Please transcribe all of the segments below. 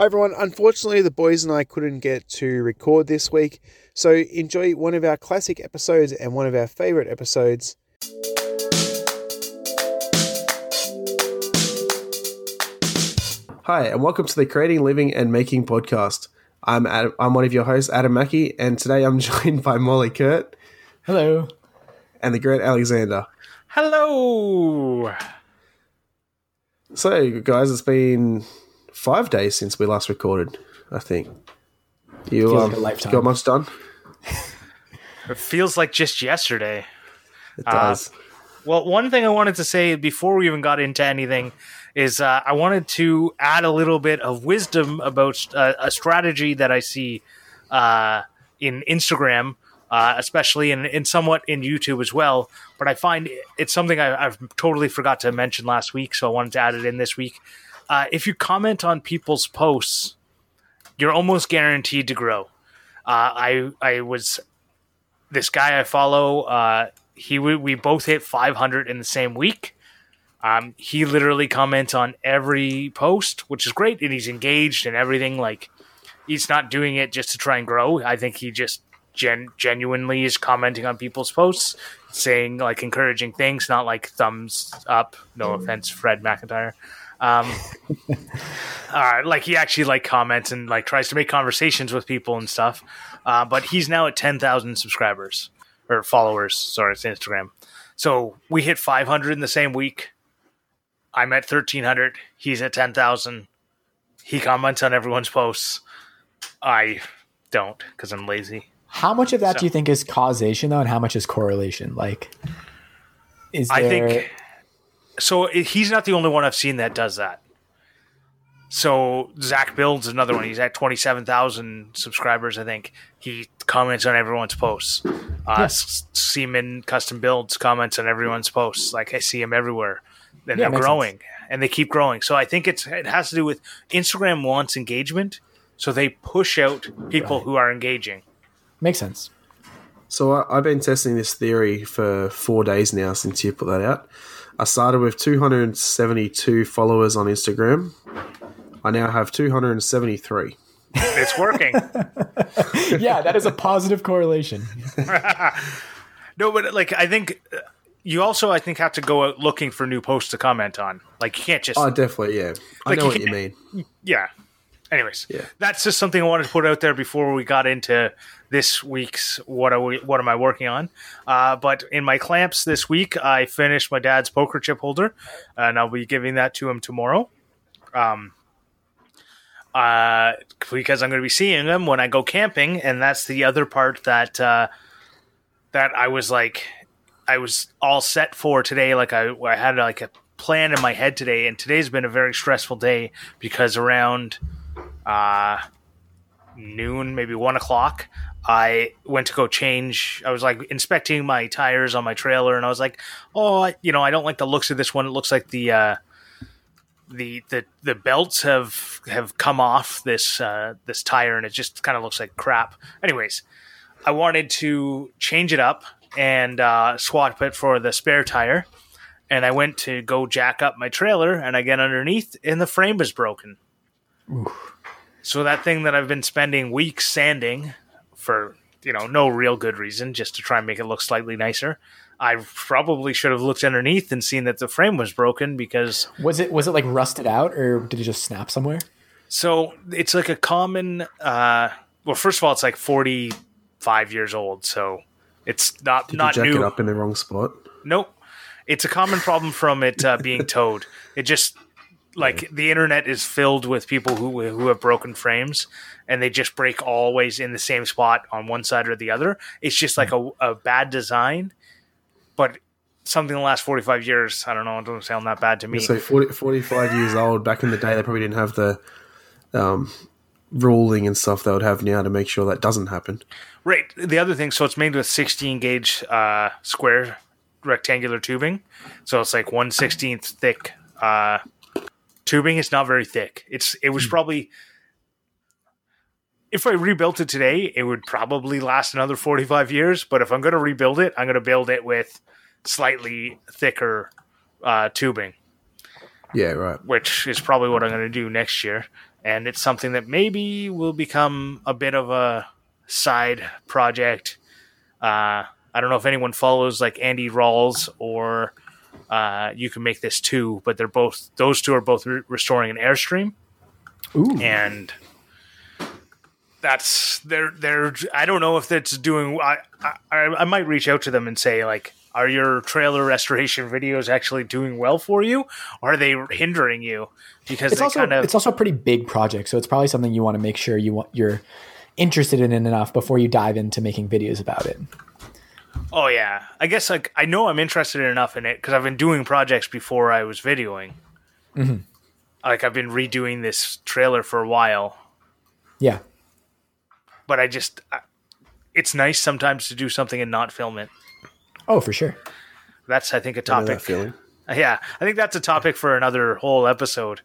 Hi everyone. Unfortunately, the boys and I couldn't get to record this week, so enjoy one of our classic episodes and one of our favorite episodes. Hi, and welcome to the Creating, Living, and Making podcast. I'm Adam, I'm one of your hosts, Adam Mackey, and today I'm joined by Morley Kert Hello. and the great Alexander. Hello. So, guys, it's been five days since we last recorded. I think you Feels um, like a lifetime. got much done. It feels like just yesterday. It Uh, does. Well, one thing I wanted to say before we even got into anything is uh, I wanted to add a little bit of wisdom about uh, a strategy that I see uh, in Instagram, uh, especially in, in somewhat in YouTube as well. But I find it's something I, I've totally forgot to mention last week, so I wanted to add it in this week. Uh, if you comment on people's posts, you're almost guaranteed to grow. Uh, I I was this guy I follow. Uh, he we, both hit 500 in the same week. Um, he literally comments on every post, which is great, and he's engaged and everything. Like he's not doing it just to try and grow. I think he just gen- genuinely is commenting on people's posts, saying like encouraging things, not like thumbs up. No offense, Fred McIntyre. Um, uh, like he actually like comments and like tries to make conversations with people and stuff. Uh, but he's now at ten thousand subscribers or followers. Sorry, it's Instagram. So we hit five hundred in the same week. I'm at thirteen hundred. He's at ten thousand. He comments on everyone's posts. I don't because I'm lazy. How much of that So- do you think is causation though, and how much is correlation? Like, is there? I think so. He's not the only one I've seen that does that. So Zach Builds another one. He's at twenty seven thousand subscribers. I think he comments on everyone's posts. Uh, Yeah. Seaman Custom Builds comments on everyone's posts. Like I see him everywhere, and Yeah, they're makes growing and they keep growing. So I think it's it has to do with Instagram wants engagement, so they push out people Right. who are engaging. Makes sense. So I, I've been testing this theory for four days now since you put that out. I started with 272 followers on Instagram. I now have 273. It's working. yeah, that is a positive correlation. No, but like I think uh, you also I think have to go out looking for new posts to comment on. Like you can't just Oh, definitely, yeah. I know you what you mean. yeah. Anyways, Yeah. that's just something I wanted to put out there before we got into this week's what are we what am I working on? Uh, but in my clamps this week, I finished my dad's poker chip holder, and I'll be giving that to him tomorrow. Um, uh, because I'm going to be seeing him when I go camping, and that's the other part that uh, that I was like, I was all set for today. Like I, I had like a plan in my head today, and today's been a very stressful day because around uh, noon, maybe one o'clock, I went to go change. I was like inspecting my tires on my trailer, and I was like, "Oh, I- you know, I don't like the looks of this one. It looks like the uh, the the the belts have have come off this uh, this tire, and it just kind of looks like crap." Anyways, I wanted to change it up and uh, swap it for the spare tire. And I went to go jack up my trailer, and I get underneath, and the frame is broken. So that thing that I've been spending weeks sanding for you know no real good reason, just to try and make it look slightly nicer. I probably should have looked underneath and seen that the frame was broken because Was it was it like rusted out, or did it just snap somewhere? so it's like a common. Uh, well, first of all, it's like forty five years old, so it's not Did not you jack new. it up in the wrong spot? Nope. It's a common problem from it uh, being towed. It just like the internet is filled with people who who have broken frames and they just break always in the same spot on one side or the other. It's just like a, a bad design, but something the last 45 years, I don't know, it doesn't sound that bad to me. So 40, 45 years old, back in the day, they probably didn't have the um, ruling and stuff they would have now to make sure that doesn't happen. Right. The other thing, so it's made with 16 gauge uh, square rectangular tubing. So it's like 1 16th thick uh, tubing. It's not very thick. It's It was probably, if I rebuilt it today, it would probably last another 45 years. But if I'm going to rebuild it, I'm going to build it with slightly thicker uh, tubing Yeah, right. which is probably what I'm going to do next year. and it's something that maybe will become a bit of a side project. Uh, I don't know if anyone follows like Andy Rawls or uh, you can make this too, but they're both those two are both re- restoring an airstream, Ooh. and that's they're they're. I don't know if that's doing. I I, I might reach out to them and say like, are your trailer restoration videos actually doing well for you, or are they hindering you? Because it's they also kind of it's also a pretty big project, so it's probably something you want to make sure you want you're interested in enough before you dive into making videos about it. Oh yeah, I guess like I know I'm interested enough in it because I've been doing projects before I was videoing. Mm-hmm. Like I've been redoing this trailer for a while, Yeah. but I just I, it's nice sometimes to do something and not film it. Oh, for sure. That's I think a know that topic. feeling. Yeah, I think that's a topic for another whole episode.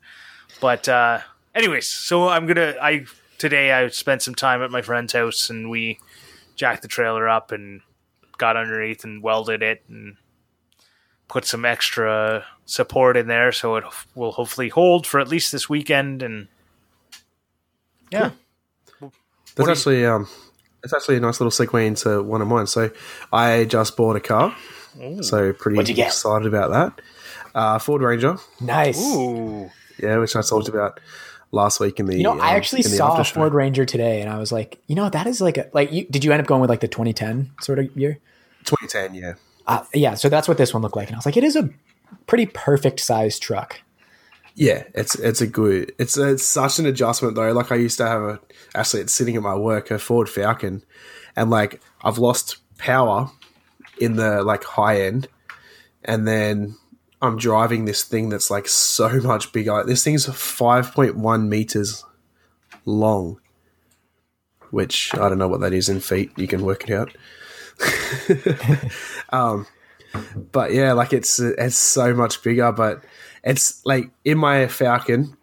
But uh anyways, so I'm gonna I today I spent some time at my friend's house and we jacked the trailer up and got underneath and welded it and put some extra support in there so it will hopefully hold for at least this weekend and yeah That's do you- actually um, it's actually a nice little segue into one of mine. So I just bought a car, so pretty What'd you get? excited about that. Uh, Ford Ranger, Nice. ooh yeah, which I talked about last week in the. You know, I um, actually saw a. Ford Ranger today, and I was like, you know, that is like a like. You, did you end up going with like the 2010 sort of year? 2010, yeah. Uh, yeah, so that's what this one looked like, and I was like, it is a pretty perfect sized truck. Yeah, it's it's a good. It's it's such an adjustment though. Like I used to have a actually it's sitting at my work a Ford Falcon, and like I've lost power in the like high end, and then I'm driving this thing that's like so much bigger. This thing's five point one meters long, which I don't know what that is in feet. You can work it out. um, but yeah, like it's it's so much bigger, but it's like in my Falcon,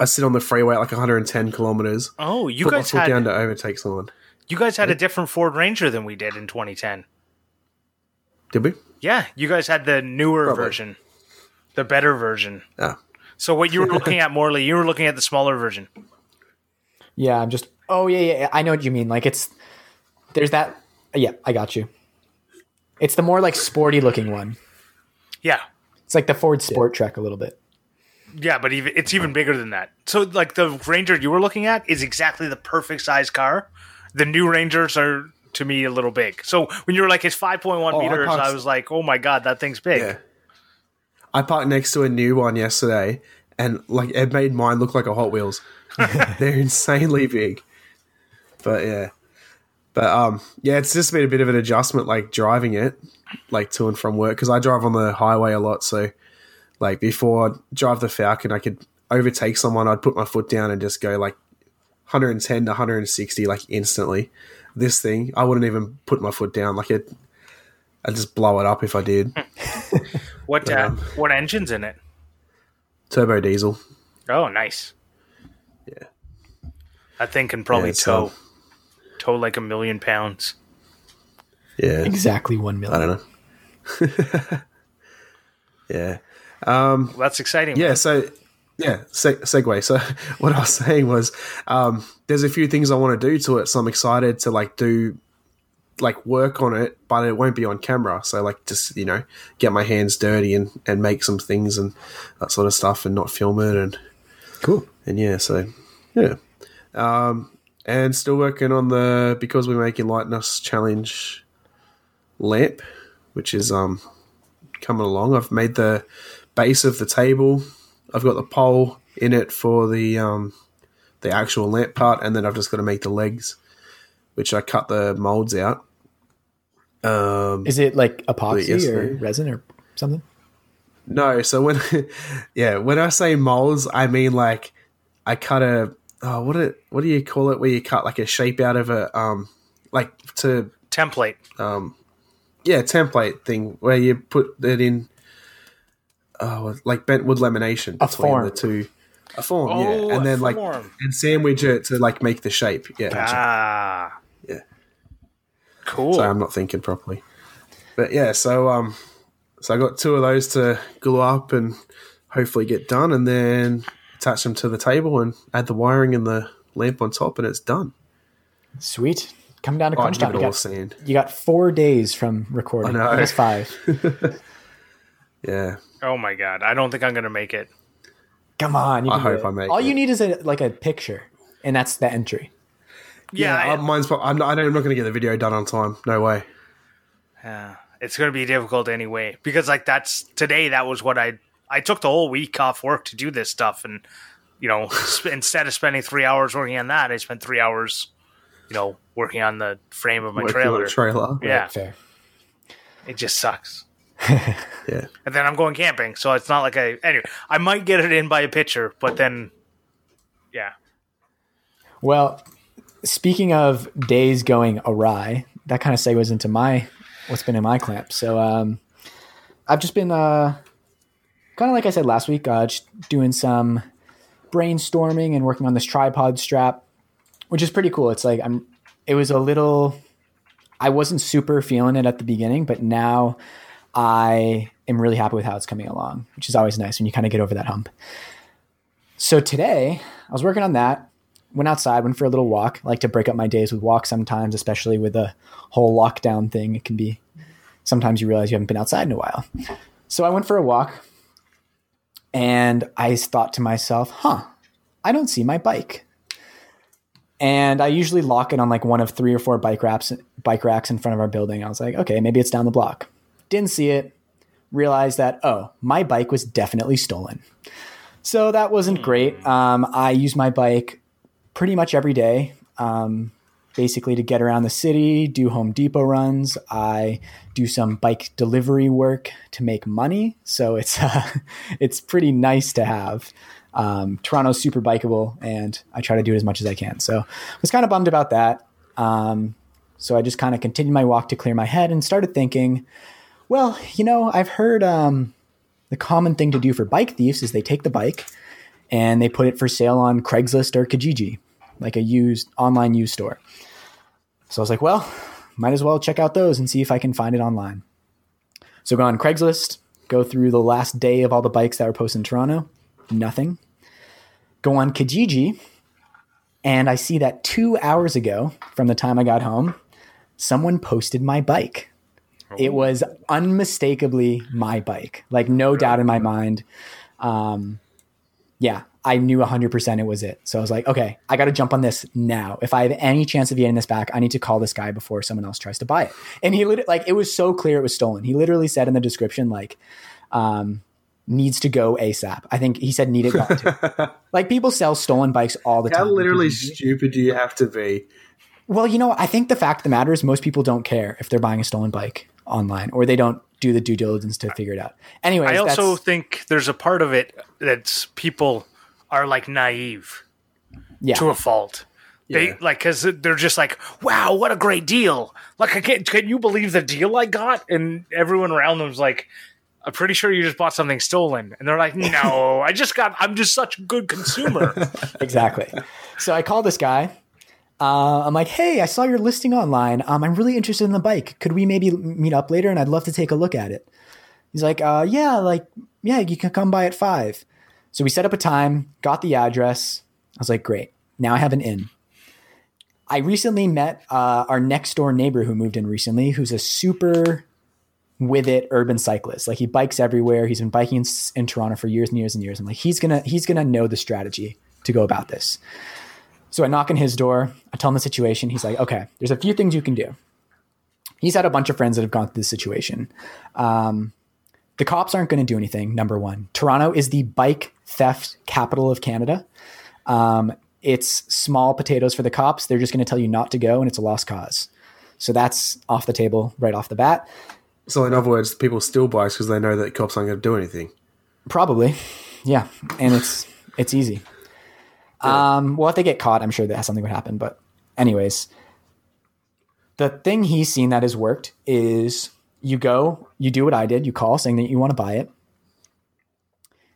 I sit on the freeway at like 110 kilometers. oh you guys had down to overtake someone. you guys had a different Ford Ranger than we did in 2010 Did we? Yeah, you guys had the newer Probably. version, the better version. Ah, So what you were looking at, Morley, you were looking at the smaller version. Yeah, I'm just. Oh yeah, yeah. I know what you mean. Like it's there's that. Yeah, I got you. It's the more like sporty looking one. Yeah, It's like the Ford Sport Trac a little bit. yeah, but even it's even bigger than that. So like the Ranger you were looking at is exactly the perfect size car. The new Rangers are to me a little big. So when you were like it's 5.1 Oh, I meters, I was like, oh my god, that thing's big. yeah. I parked next to a new one yesterday, and like it made mine look like a Hot Wheels. They're insanely big. But yeah, but um, yeah, it's just been a bit of an adjustment, like driving it, like to and from work, because I drive on the highway a lot. So, like before I drive the Falcon, I could overtake someone. I'd put my foot down and just go like 110 to 160, like instantly. This thing, I wouldn't even put my foot down. Like it, I'd just blow it up if I did. What uh, Um, what engine's in it? Turbo diesel. Oh, nice. Yeah. That thing can probably Yeah, tow um, tow like a million pounds. Yeah. Exactly one million. I don't know. yeah. Um, That's exciting. yeah. So, yeah, se- segue. So, what I was saying was, um, there's a few things I want to do to it. So, I'm excited to like do, like, work on it, but it won't be on camera. So, like, just, you know, get my hands dirty and, and make some things and that sort of stuff and not film it. And, Cool. and yeah, so, yeah. Um, and still working on the Because We're Making Lightness challenge lamp, which is um coming along. I've made the base of the table. I've got the pole in it for the um the actual lamp part, and then I've just got to make the legs, which I cut the molds out. Um, Is it like epoxy or resin or something? no, so when yeah, when I say molds, I mean like I cut a oh, what it what do you call it? Where you cut like a shape out of a um like to Template. um, yeah, template thing where you put it in, oh, like bent wood lamination A between form. the two. A form, Oh, yeah, and then like form. and sandwich it to like make the shape. Yeah, Ah. Yeah. Cool. so I'm not thinking properly, but yeah, so um, so I got two of those to glue up and hopefully get done, and then attach them to the table and add the wiring and the lamp on top, and it's done. Sweet. Come down to I'd crunch give time. You got, you got four days from recording. I know. Five. Yeah, Oh my god, I don't think I'm gonna make it. Come on. You I can do hope it. I make it. All it. you need is a like a picture, and that's the entry. Yeah, yeah. I- uh, mine's. I'm not, I don't, I'm not going to get the video done on time. No way. Yeah, it's going to be difficult anyway because like that's today. That was what I I took the whole week off work to do this stuff, and you know instead of spending three hours working on that, I spent three hours, you know, working on the frame of my Working trailer. trailer. yeah, Fair. it just sucks. Yeah. And then I'm going camping, so it's not like I anyway. I might get it in by a picture, but then, yeah, Well, speaking of days going awry, that kind of segues into my what's been in my clamp. So um, I've just been uh, kind of like I said last week, uh, just doing some brainstorming and working on this tripod strap, which is pretty cool. It's like I'm. It was a little. I wasn't super feeling it at the beginning, but now I am really happy with how it's coming along, which is always nice when you kind of get over that hump. So today I was working on that went outside, went for a little walk. I like to break up my days with walks sometimes, especially with the whole lockdown thing. It can be sometimes you realize you haven't been outside in a while. So I went for a walk and I thought to myself, huh, I don't see my bike. And I usually lock it on like one of three or four bike racks, bike racks in front of our building. I was like, okay, maybe it's down the block. Didn't see it. Realized that, oh, my bike was definitely stolen. So that wasn't great. Um, I use my bike pretty much every day, um, basically to get around the city, do Home Depot runs. I do some bike delivery work to make money, so it's uh, it's pretty nice to have. Um, Toronto's super bikeable, and I try to do it as much as I can. So I was kind of bummed about that. Um, so I just kind of continued my walk to clear my head and started thinking, well, you know, I've heard um, the common thing to do for bike thieves is they take the bike and they put it for sale on Craigslist or Kijiji, like a used online used store. So I was like, well, might as well check out those and see if I can find it online. So go on Craigslist, go through the last day of all the bikes that were posted in Toronto, nothing. Go on Kijiji, and I see that two hours ago, from the time I got home, someone posted my bike. It was unmistakably my bike, like no doubt in my mind. Um, yeah, I knew 100% it was it. So I was like, okay, I got to jump on this now. If I have any chance of getting this back, I need to call this guy before someone else tries to buy it. And he lit- like it was so clear it was stolen. He literally said in the description like um needs to go ASAP. I think he said need it gone too. like people sell stolen bikes all the How time. How literally stupid do you have to be? Well, you know, I think the fact of the matter is most people don't care if they're buying a stolen bike online or they don't do the due diligence to figure it out. Anyway, I also that's- think there's a part of it that's people are like naive yeah. to a fault. They Yeah. like because they're just like, "Wow, what a great deal!" Like, I can't, can you believe the deal I got? And everyone around them's like, "I'm pretty sure you just bought something stolen." And they're like, "No, I just got. I'm just such a good consumer." exactly. So I call this guy. Uh, I'm like, hey, I saw your listing online. Um, I'm really interested in the bike. Could we maybe meet up later? And I'd love to take a look at it. He's like, uh, yeah, like, yeah, you can come by at five. So we set up a time, got the address. I was like, great. Now I have an in. I recently met uh, our next door neighbor who moved in recently, who's a super with it urban cyclist. Like he bikes everywhere. He's been biking in, in Toronto for years and years and years. I'm like, he's gonna he's gonna know the strategy to go about this. So I knock on his door. I tell him the situation. He's like, okay, there's a few things you can do. He's had a bunch of friends that have gone through this situation. Um, the cops aren't going to do anything. Number one, Toronto is the bike theft capital of Canada. Um, it's small potatoes for the cops. They're just going to tell you not to go, and it's a lost cause. So that's off the table right off the bat. So, in other words, people steal bikes because they know that cops aren't going to do anything. Probably, yeah, and it's it's easy. Um, well, if they get caught, I'm sure that something would happen. But, anyways, the thing he's seen that has worked is you go, you do what I did, you call saying that you want to buy it,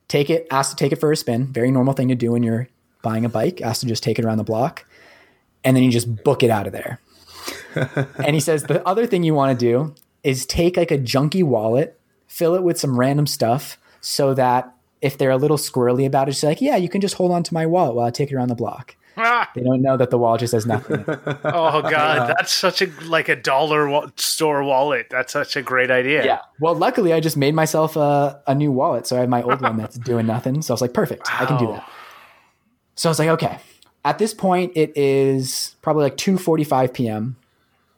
take it, ask to take it for a spin. Very normal thing to do when you're buying a bike. Ask to just take it around the block, and then you just book it out of there. and he says the other thing you want to do is take like a junky wallet, fill it with some random stuff, so that if they're a little squirrely about it, just like, yeah, you can just hold on to my wallet while I take it around the block. Ah! They don't know that the wallet just has nothing. Oh god, that's such a like a dollar wa- store wallet. That's such a great idea. yeah. Well, luckily, I just made myself a, a new wallet. So I have my old one that's doing nothing. So I was like, perfect. I can do that. So I was like, okay. At this point, it is probably like 2.45 p.m.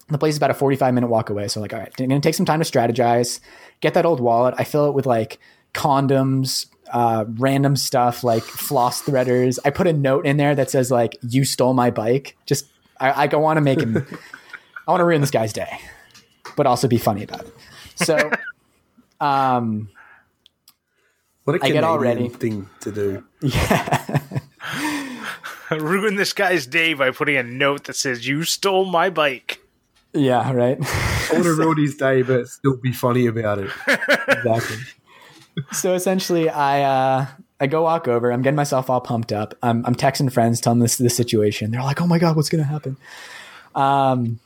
The place is about a 45 minute walk away. So I'm like, all right, I'm going to take some time to strategize, get that old wallet. I fill it with like condoms, uh, random stuff like floss threaders. I put a note in there that says like, you stole my bike. Just, I, I want to make him, I want to ruin this guy's day, but also be funny about it. So, um, What a I get all Canadian ready. thing to do. yeah. Ruin this guy's day by putting a note that says you stole my bike. Yeah, right. I want to ruin his day, but still be funny about it. exactly. So essentially, I uh, I go walk over. I'm getting myself all pumped up. I'm, I'm texting friends, telling them this this situation. They're like, "Oh my god, what's gonna happen?" Um.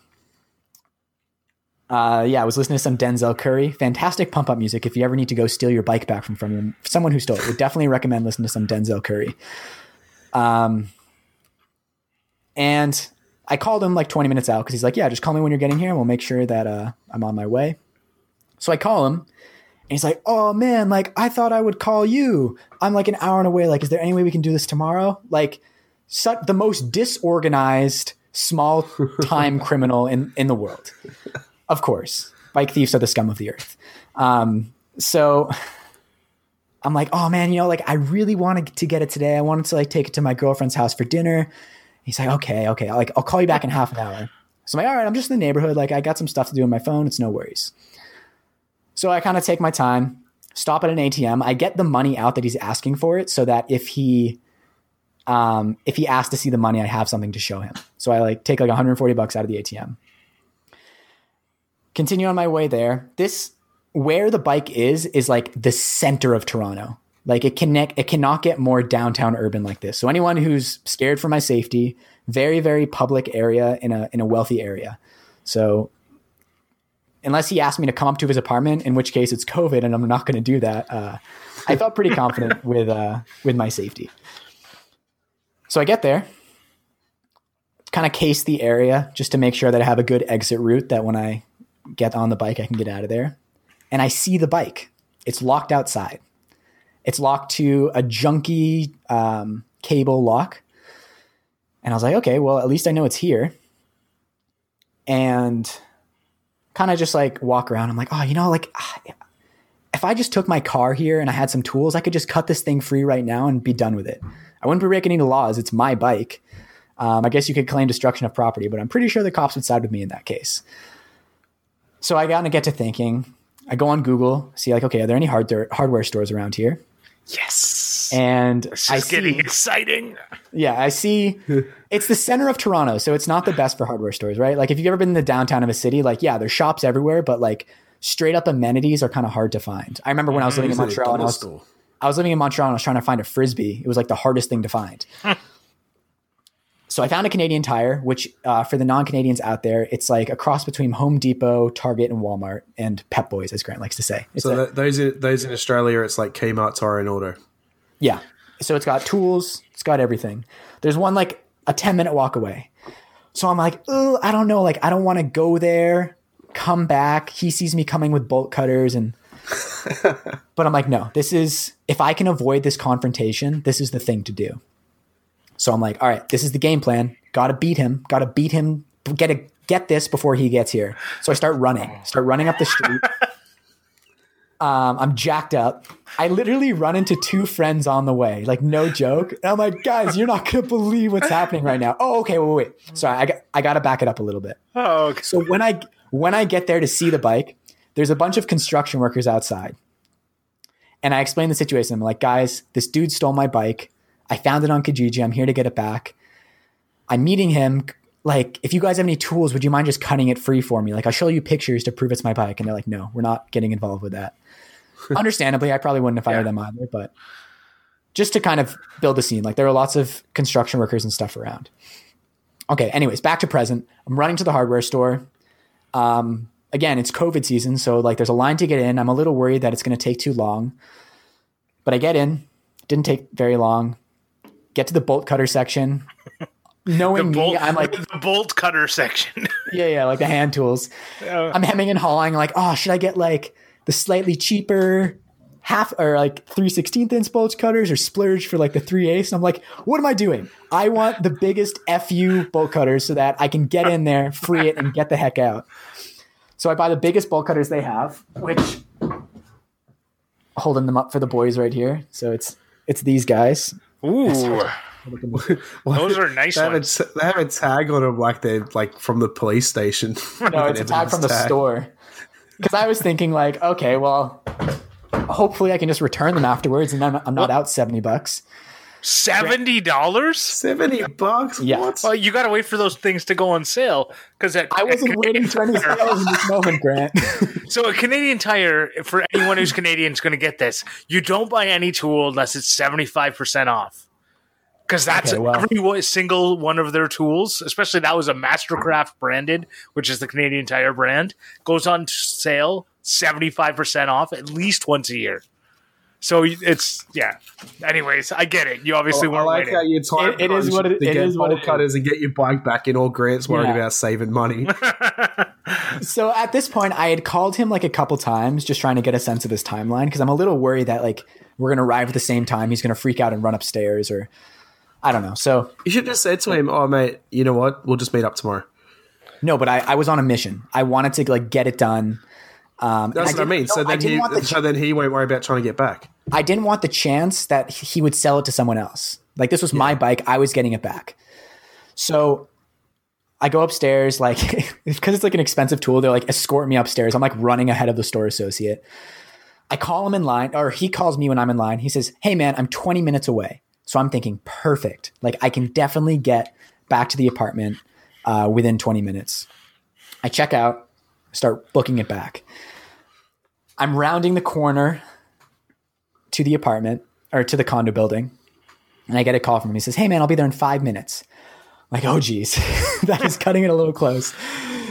Uh, yeah, I was listening to some Denzel Curry, fantastic pump up music. If you ever need to go steal your bike back from, from someone who stole it, would definitely recommend listening to some Denzel Curry. Um, and I called him like 20 minutes out because he's like, "Yeah, just call me when you're getting here, and we'll make sure that uh, I'm on my way." So I call him, and he's like, "Oh man, like I thought I would call you. I'm like an hour and away. Like, is there any way we can do this tomorrow?" Like, such the most disorganized, small time criminal in in the world. Of course, bike thieves are the scum of the earth. Um, so I'm like, "Oh man, you know, like I really wanted to get it today. I wanted to like take it to my girlfriend's house for dinner." He's like, "Okay, okay, like I'll call you back in half an hour." So I'm like, "All right, I'm just in the neighborhood. Like I got some stuff to do on my phone. It's no worries." So I kind of take my time, stop at an ATM. I get the money out that he's asking for it so that if he um, if he asks to see the money, I have something to show him. So I like take like 140 bucks out of the ATM. Continue on my way there. This where the bike is is like the center of Toronto. Like it connect it cannot get more downtown urban like this. So anyone who's scared for my safety, very very public area in a in a wealthy area. So unless he asked me to come up to his apartment, in which case it's COVID, and I'm not going to do that. Uh, I felt pretty confident with uh, with my safety. So I get there, kind of case the area just to make sure that I have a good exit route. That when I get on the bike, I can get out of there. And I see the bike; it's locked outside. It's locked to a junky um, cable lock. And I was like, okay, well, at least I know it's here. And kind of just like walk around. I'm like, oh, you know, like ah, if I just took my car here and I had some tools, I could just cut this thing free right now and be done with it. I wouldn't be breaking any laws. It's my bike. Um, I guess you could claim destruction of property, but I'm pretty sure the cops would side with me in that case. So I got to get to thinking. I go on Google, see like, okay, are there any hardware hardware stores around here? Yes. And this I is getting see, exciting. yeah, I see. It's the center of Toronto, so it's not the best for hardware stores, right? Like if you've ever been in the downtown of a city, like yeah, there's shops everywhere, but like straight up amenities are kind of hard to find. I remember when I was living in Is it a Montreal and I was? I was living in Montreal and I was trying to find a frisbee. It was like the hardest thing to find. so I found a Canadian Tire, which uh, for the non-Canadians out there, it's like a cross between Home Depot, Target, and Walmart, and Pep Boys, as Grant likes to say. It's So a- those in, those in Australia, it's like Kmart, Tire, and Auto. Yeah. So it's got tools, it's got everything. There's one like a 10 minute walk away. So I'm like, oh, I don't know. Like, I don't want to go there, come back. He sees me coming with bolt cutters and. but I'm like, no, this is, if I can avoid this confrontation, this is the thing to do. So I'm like, all right, this is the game plan. Got to beat him. Got to beat him. Get a, get this before he gets here. So I start running. Start running up the street. Um, I'm jacked up. I literally run into two friends on the way, like no joke. And I'm like, guys, you're not gonna believe what's happening right now. Oh, okay, wait, wait. Sorry, I got, I got to back it up a little bit. Oh, okay. So when I when I get there to see the bike, there's a bunch of construction workers outside, and I explain the situation. I'm like, guys, this dude stole my bike. I found it on Kijiji. I'm here to get it back. I'm meeting him. Like, if you guys have any tools, would you mind just cutting it free for me? Like, I'll show you pictures to prove it's my bike. And they're like, no, we're not getting involved with that. Understandably, I probably wouldn't have fired Yeah. them either, but just to kind of build a scene. Like, there are lots of construction workers and stuff around. Okay, anyways, back to present. I'm running to the hardware store. Um, again, it's COVID season, so like there's a line to get in. I'm a little worried that it's going to take too long. But I get in, Didn't take very long. Get to the bolt cutter section. Knowing bolt, me, I'm like, the bolt cutter section. yeah, yeah, like the hand tools. I'm hemming and hawing, like, oh, should I get like the slightly cheaper half or like 3 16th inch bolt cutters or splurge for like the 3 ace? And I'm like, what am I doing? I want the biggest FU bolt cutters so that I can get in there, free it, and get the heck out. So I buy the biggest bolt cutters they have, which holding them up for the boys right here. So it's it's these guys. Ooh, those are nice They have, a, ones. t- they have a tag on them like they're like from the police station. No, it's a tag from the store. Because I was thinking like, okay, well, hopefully I can just return them afterwards, and I'm, I'm not out seventy bucks. Seventy dollars. Seventy bucks. Yeah. What? Well, you got to wait for those things to go on sale because I wasn't waiting for any sales in this moment, Grant. So a Canadian Tire, for anyone who's Canadian, is going to get this. You don't buy any tool unless it's seventy five percent off, because that's Okay, well- every single one of their tools. Especially that was a Mastercraft branded, which is the Canadian Tire brand, goes on sale seventy five percent off at least once a year. So it's yeah. Anyways, I get it. You obviously oh, I weren't like waiting. how you time It- it is what it- to it get is what bolt it is. cutters and get your bike back in. All Grant's worried Yeah. about saving money. so at this point, I had called him like a couple times, just trying to get a sense of his timeline, because I'm a little worried that like we're gonna arrive at the same time. He's gonna freak out and run upstairs, or I don't know. So you should just say to him, "Oh, mate, you know what? We'll just meet up tomorrow." no, but I, I was on a mission. I wanted to like get it done. Um, That's and what I mean. So no, I then didn't he, the so then he won't worry about trying to get back. I didn't want the chance that he would sell it to someone else. Like this was my bike, I was getting it back. So I go upstairs, like because it's like an expensive tool. They're like escort me upstairs. I'm like running ahead of the store associate. I call him in line, or he calls me when I'm in line. He says, "Hey man, I'm 20 minutes away." So I'm thinking, perfect. Like I can definitely get back to the apartment uh, within 20 minutes. I check out, start booking it back. I'm rounding the corner to the apartment or to the condo building, and I get a call from him. He says, "Hey man, I'll be there in five minutes." I'm like, oh geez, that is cutting it a little close.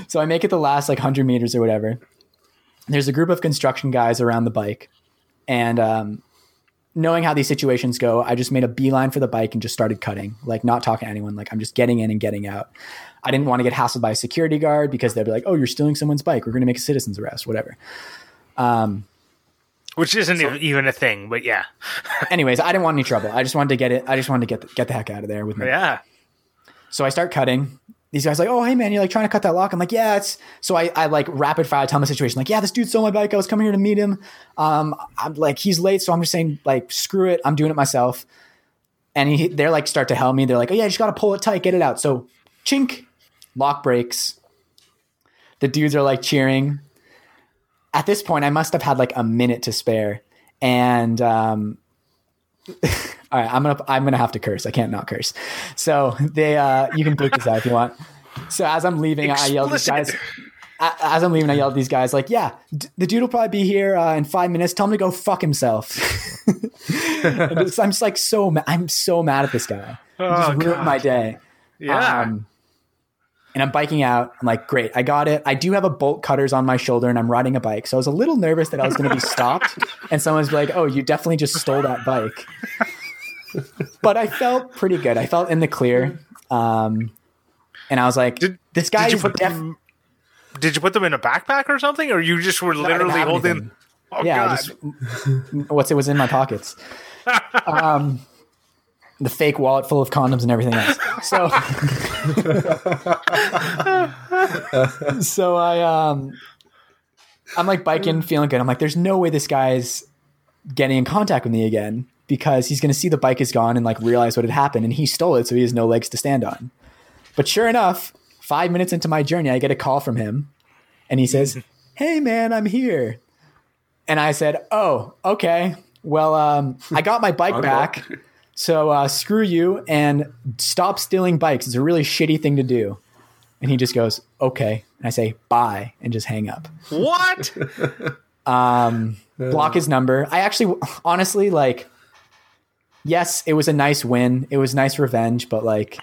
So I make it the last like hundred meters or whatever. There's a group of construction guys around the bike, and um, knowing how these situations go, I just made a beeline for the bike and just started cutting, like not talking to anyone. Like I'm just getting in and getting out. I didn't want to get hassled by a security guard because they'd be like, "Oh, you're stealing someone's bike. We're going to make a citizen's arrest, whatever." Um, which isn't even- even a thing, but yeah, Anyways, I didn't want any trouble. I just wanted to get it. I just wanted to get the, get the heck out of there with me. yeah. So I start cutting. These guys like, oh hey man, you're like trying to cut that lock. I'm like, yeah, it's so I, I like rapid fire tell the situation. Like, yeah, this dude stole my bike. I was coming here to meet him. Um, I'm like, he's late, so I'm just saying, like, screw it. I'm doing it myself. And he, they're like, start to help me. They're like, oh yeah, you just gotta pull it tight, get it out. So chink, lock breaks. The dudes are like cheering. At this point, I must have had like a minute to spare, and um, all right, I'm gonna I'm gonna have to curse. I can't not curse. So they uh you can bleep this out if you want. So as I'm leaving, I yell at these guys. As I'm leaving, I yell at these guys like, "Yeah, d- the dude will probably be here uh, in five minutes. Tell him to go fuck himself." It's- I'm just like so ma- I'm so mad at this guy. He just Oh, ruined God. my day. Yeah. Um, and I'm biking out. I'm like, great, I got it. I do have a bolt cutters on my shoulder, and I'm riding a bike. So I was a little nervous that I was going to be stopped, and someone's like, "Oh, you definitely just stole that bike." But I felt pretty good. I felt in the clear, um, and I was like, Did- "This guy did you def- them? Did you put them in a backpack or something, or you just were literally have holding? Oh yeah, just what's it was in my pockets. Um, the fake wallet full of condoms and everything else. So, so I um, I'm like biking, feeling good. I'm like, there's no way this guy's getting in contact with me again because he's going to see the bike is gone and like realize what had happened, and he stole it, so he has no legs to stand on. But sure enough, five minutes into my journey, I get a call from him, and he says, "Hey man, I'm here." And I said, "Oh, okay. Well, um, I got my bike back, so uh, screw you and stop stealing bikes. It's a really shitty thing to do." And he just goes, "Okay." And I say, "Bye," and just hang up. what? Block his number. I actually, honestly, like, yes, it was a nice win. It was nice revenge, but like,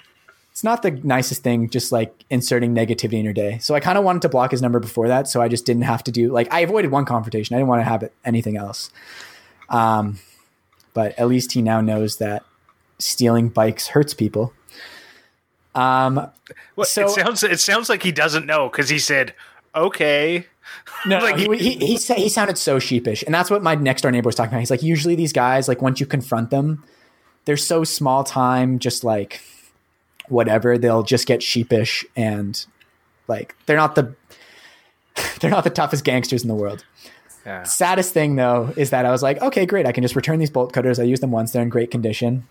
it's not the nicest thing. Just like inserting negativity in your day. So I kind of wanted to block his number before that, so I just didn't have to do like I avoided one confrontation. I didn't want to have it, anything else. Um, but at least he now knows that stealing bikes hurts people. Um, Well, So- it sounds it sounds like he doesn't know because he said, "Okay." No, Like- he, he, he, he sounded so sheepish. And that's what my next door neighbor was talking about. He's like, usually these guys, like, once you confront them, they're so small time, just like whatever, they'll just get sheepish and like, they're not the. They're not the toughest gangsters in the world. Yeah. Saddest thing though is that I was like, okay, great. I can just return these bolt cutters. I use them once. They're in great condition.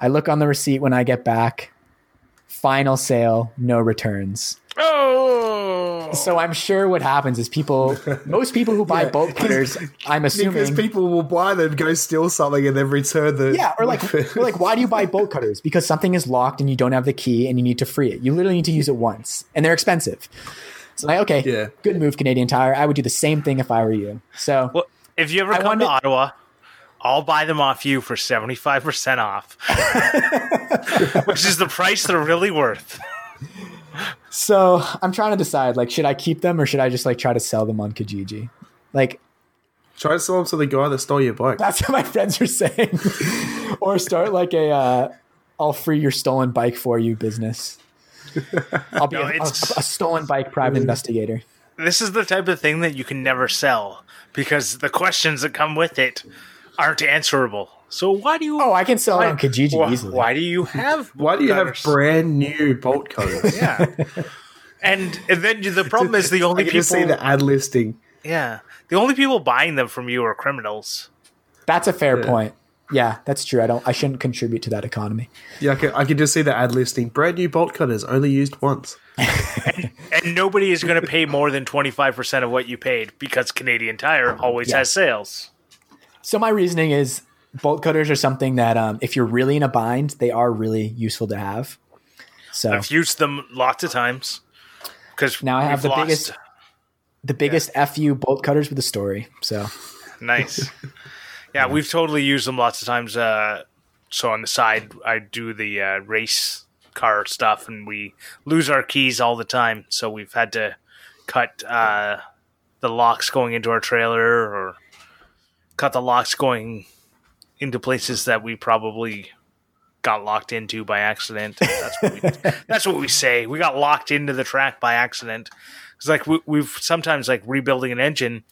I look on the receipt when I get back. Final sale, no returns. Oh, So I'm sure what happens is people, most people who buy Yeah. bolt cutters, I'm Because assuming, people will buy them, go steal something, and then return the. yeah, or like, or like, why do you buy bolt cutters? Because something is locked and you don't have the key and you need to free it. You literally need to use it once, and they're expensive. So like, okay, Yeah. good move, Canadian Tire. I would do the same thing if I were you. So well, if you ever I come wanted- to Ottawa, I'll buy them off you for seventy five percent off, which is the price they're really worth. So I'm trying to decide, like, should I keep them or should I just like try to sell them on Kijiji? Like, Try to sell them to the guy that stole your bike. that's what my friends are saying. or start like a, uh, I'll free your stolen bike for you business. I'll be No, a, it's- a, a stolen bike private investigator. This is the type of thing that you can never sell because the questions that come with it aren't answerable. So why do you? Oh, I can sell it on Kijiji why, easily. why do you have? Why do you have brand new bolt cutters? Yeah. And, and then the problem is the only I can people. just see the ad listing. yeah, the only people buying them from you are criminals. That's a fair Yeah. point. Yeah, that's true. I don't. I shouldn't contribute to that economy. Yeah, I can, I can just see the ad listing. Brand new bolt cutters, only used once. And nobody is going to pay more than twenty five percent of what you paid because Canadian Tire always Yeah. has sales. So my reasoning is bolt cutters are something that um, if you're really in a bind, they are really useful to have. So I've used them lots of times because Now I have the biggest- the biggest fu bolt cutters with a story. So Nice. Yeah, we've totally used them lots of times. Uh, so on the side, I do the uh, race car stuff, and we lose our keys all the time. So we've had to cut uh, the locks going into our trailer, or cut the locks going into places that we probably got locked into by accident. That's what we, that's what we say. We got locked into the track by accident. It's like we, we've sometimes like rebuilding an engine.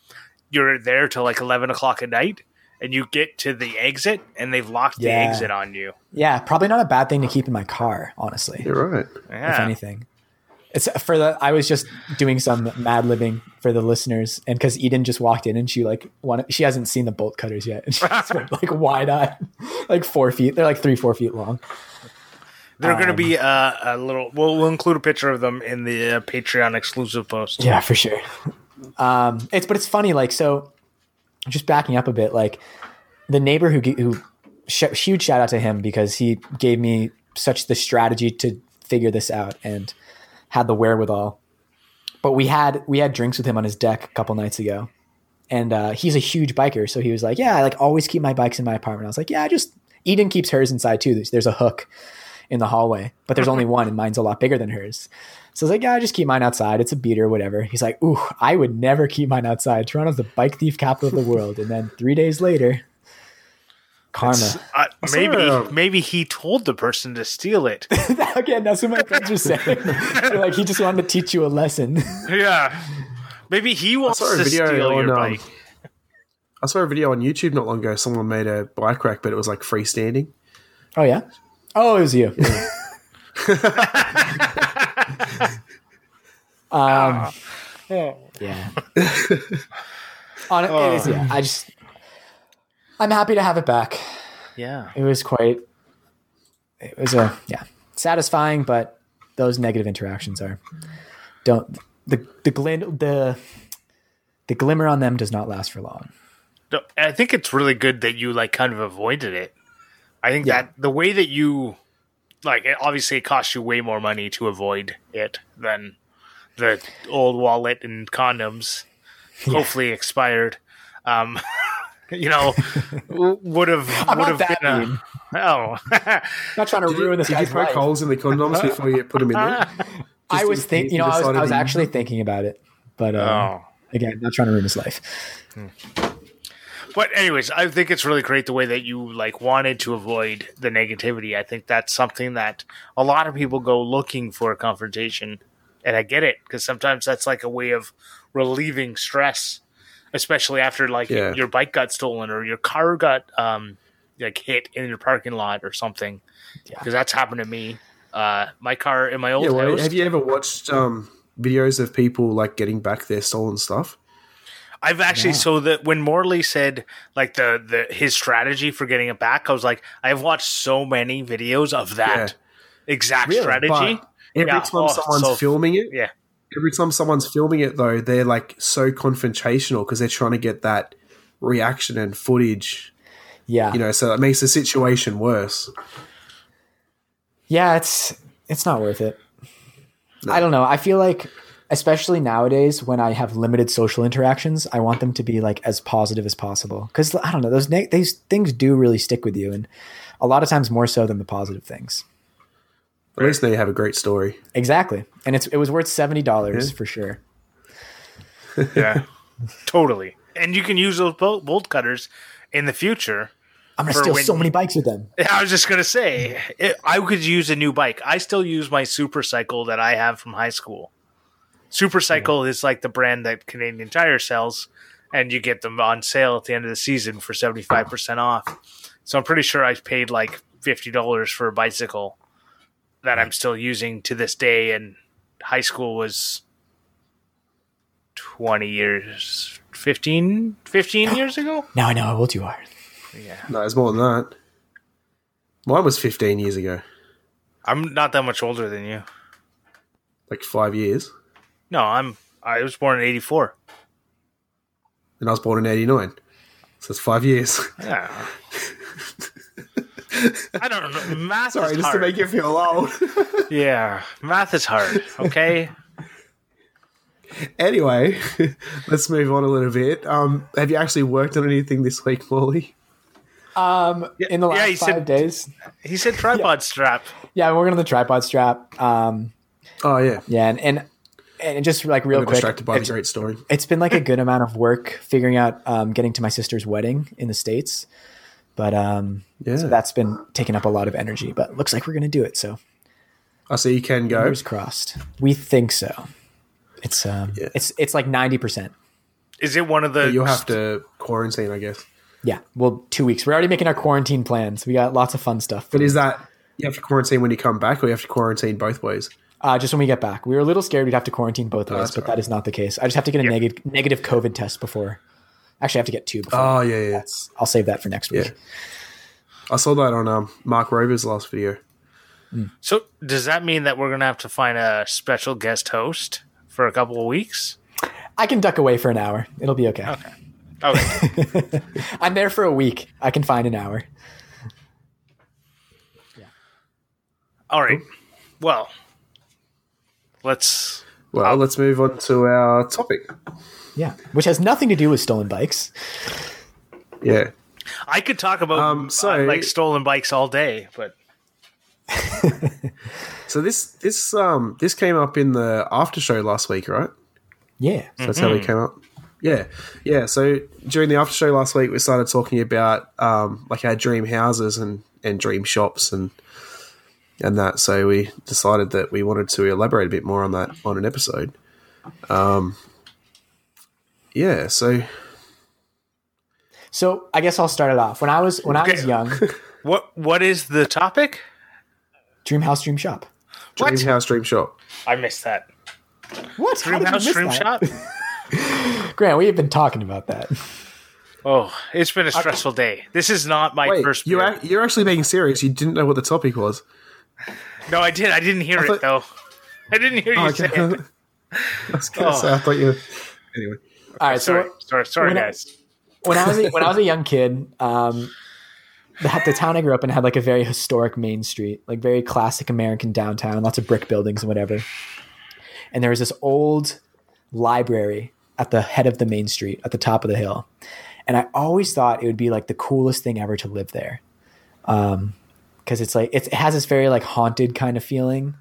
You're there till like eleven o'clock at night, and you get to the exit, and they've locked the exit on you. yeah, probably not a bad thing to keep in my car. Honestly, You're right. if Yeah, anything. It's for the. I was just doing some mad living for the listeners, and because Eden just walked in and she like wanted, she hasn't seen the bolt cutters yet, and she's like wide eyed, like four feet. They're like three, four feet long. they're going to Um, be uh, a little. We'll, we'll include a picture of them in the uh, Patreon exclusive post. Yeah, for sure. Um, it's but it's funny. Like so, just backing up a bit. Like the neighbor who who sh- huge shout out to him because he gave me such the strategy to figure this out and had the wherewithal. But we had we had drinks with him on his deck a couple nights ago, and uh, he's a huge biker. So he was like, "Yeah, I like always keep my bikes in my apartment." I was like, "Yeah, I just Eden keeps hers inside too. There's, there's a hook in the hallway, but there's only one, and mine's a lot bigger than hers." So I was like, "Yeah, I just keep mine outside. It's a beater, whatever." He's like, "Ooh, I would never keep mine outside. Toronto's the bike thief capital of the world." And then three days later, karma. Uh, maybe saw- maybe he told the person to steal it. Again, that's what my friends are saying. Like, he just wanted to teach you a lesson. yeah, maybe he wants to video steal your on, um, bike. I saw a video on YouTube not long ago. Someone made a bike rack, but it was like freestanding. Oh yeah. Oh, it was you. um, yeah. On it, it is, yeah. I just, I'm happy to have it back. Yeah, It was quite, it was a yeah, satisfying, but those negative interactions are don't the the glint the the glimmer on them does not last for long. I think it's really good that you like kind of avoided it. I think Yeah. that the way that you like it, obviously it costs you way more money to avoid it than the old wallet and condoms, hopefully expired. Um, you know, would have I'm would not have that been a, oh not trying to Did ruin this did you poke life. holes in the condoms before you put them in there? I was thinking, you know, I was, I was actually thinking about it, but uh, oh. again, not trying to ruin his life. But anyways, I think it's really great the way that you like wanted to avoid the negativity. I think that's something that a lot of people go looking for a confrontation, and I get it because sometimes that's like a way of relieving stress, especially after like Yeah. your bike got stolen or your car got um like hit in your parking lot or something. Yeah. Because that's happened to me. Uh, my car in my old Yeah, well, house. have you ever watched um, videos of people like getting back their stolen stuff? I've actually Yeah. so that when Morley said like the the his strategy for getting it back, I was like, I've watched so many videos of that exact Really? strategy. But every Yeah, time oh, someone's so- filming it, yeah, every time someone's filming it though, they're like so confrontational because they're trying to get that reaction and footage. Yeah. You know, so it makes the situation worse. Yeah, it's it's not worth it. I don't know. I feel like especially nowadays when I have limited social interactions, I want them to be like as positive as possible cuz I don't know, those ne- these things do really stick with you and a lot of times more so than the positive things. At least now you have a great story. Exactly. And it's it was worth $70 for sure. yeah, totally. And you can use those bolt, bolt cutters in the future. I'm going to steal when- so many bikes with them. I was just gonna say, it, I could use a new bike. I still use my Super Cycle that I have from high school. Super Cycle is like the brand that Canadian Tire sells, and you get them on sale at the end of the season for seventy five percent off. So I'm pretty sure I paid like fifty dollars for a bicycle that I'm still using to this day. And high school was twenty years, 15, 15 years ago. Now I know how old you are. Yeah, No, it's more than that. Mine was 15 years ago, I'm not that much older than you. like five years. No, I'm. I was born in '84. And I was born in 89. So it's five years. Yeah. I don't know. Math is Sorry, is just hard. to make you feel old. yeah, math is hard. Okay. anyway, let's move on a little bit. Um, have you actually worked on anything this week, Molly? Um in the last he 5 said- days. He said tripod strap. Yeah, I'm working on the tripod strap. Um Oh, yeah. yeah, and and, and just like real I'm quick, distracted by the it's- great story. it's been like a good amount of work figuring out um, getting to my sister's wedding in the states but um Yeah. so that's been taking up a lot of energy but looks like we're gonna do it so I see you can go. fingers crossed we think so it's um Yeah. it's it's like 90% Is it one of the? You'll have to quarantine, I guess. yeah well two weeks we're already making our quarantine plans we got lots of fun stuff But is that you have to quarantine when you come back, or you have to quarantine both ways? uh, just when we get back we were a little scared we'd have to quarantine both ways Oh, that's but all right. that is not the case i just have to get a Yeah. negative negative covid test before actually i have to get two before Oh, yeah, yeah. that's i'll save that for next week Yeah. I saw that on um, Mark Rober's last video. So does that mean that we're gonna have to find a special guest host for a couple of weeks? i can duck away for an hour it'll be okay Okay. I'm there for a week. I can find an hour. Yeah. All right. Well, let's. Well, let's move on to our topic. Yeah, which has nothing to do with stolen bikes. Yeah. I could talk about Um, so- uh, like stolen bikes all day, but So this this um this came up in the after show last week, right? Yeah. So that's how we came up. Yeah, yeah. So during the after show last week, we started talking about um, like our dream houses and and dream shops and and that. So we decided that we wanted to elaborate a bit more on that on an episode. Um, yeah. So So I guess I'll start it off. When I was when I was young, what what is the topic? dream house, dream shop. dream What? house, dream shop. I missed that. What? How Dream did you house, dream that? shop. Grant, we have been talking about that. Oh, it's been a stressful day. This is not my Wait, first. you beer. ac- you're actually being serious. You didn't know what the topic was. no, I did. I didn't hear I it though. I didn't hear oh, you Oh, say it. I was gonna say, I oh. thought you. Anyway, All right. Sorry, So sorry, sorry, when I- guys. when I was a, when I was a young kid, um, the, the town I grew up in had like a very historic main street, like very classic American downtown, lots of brick buildings and whatever. And there was this old library at the head of the main street, at the top of the hill. And I always thought it would be like the coolest thing ever to live there, because it's like it's, it has this very like haunted kind of feeling.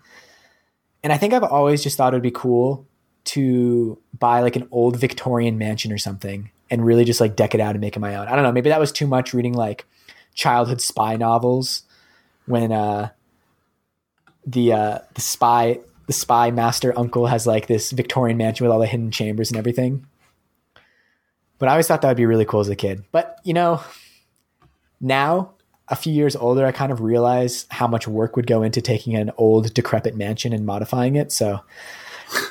And I think I've always just thought it would be cool to buy like an old Victorian mansion or something and really just like deck it out and make it my own. I don't know. Maybe that was too much reading like childhood spy novels when uh, the uh, the spy the spy master uncle has like this Victorian mansion with all the hidden chambers and everything. But I always thought that would be really cool as a kid. But you know, now a few years older, I kind of realize how much work would go into taking an old decrepit mansion and modifying it. So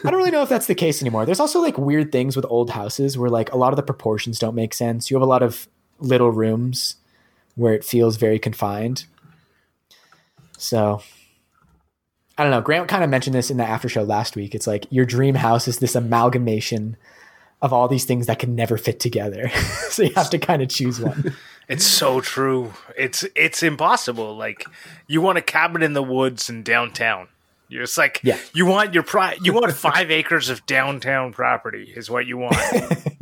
I don't really know if that's the case anymore. There's also like weird things with old houses where like a lot of the proportions don't make sense. You have a lot of little rooms where it feels very confined. So I don't know. Grant kind of mentioned this in the after show last week. It's like your dream house is this amalgamation of all these things that can never fit together. so you have to kind of choose one. It's so true. It's it's impossible. Like you want a cabin in the woods in downtown. You're just like Yeah. you want your pri- you want five acres of downtown property is what you want.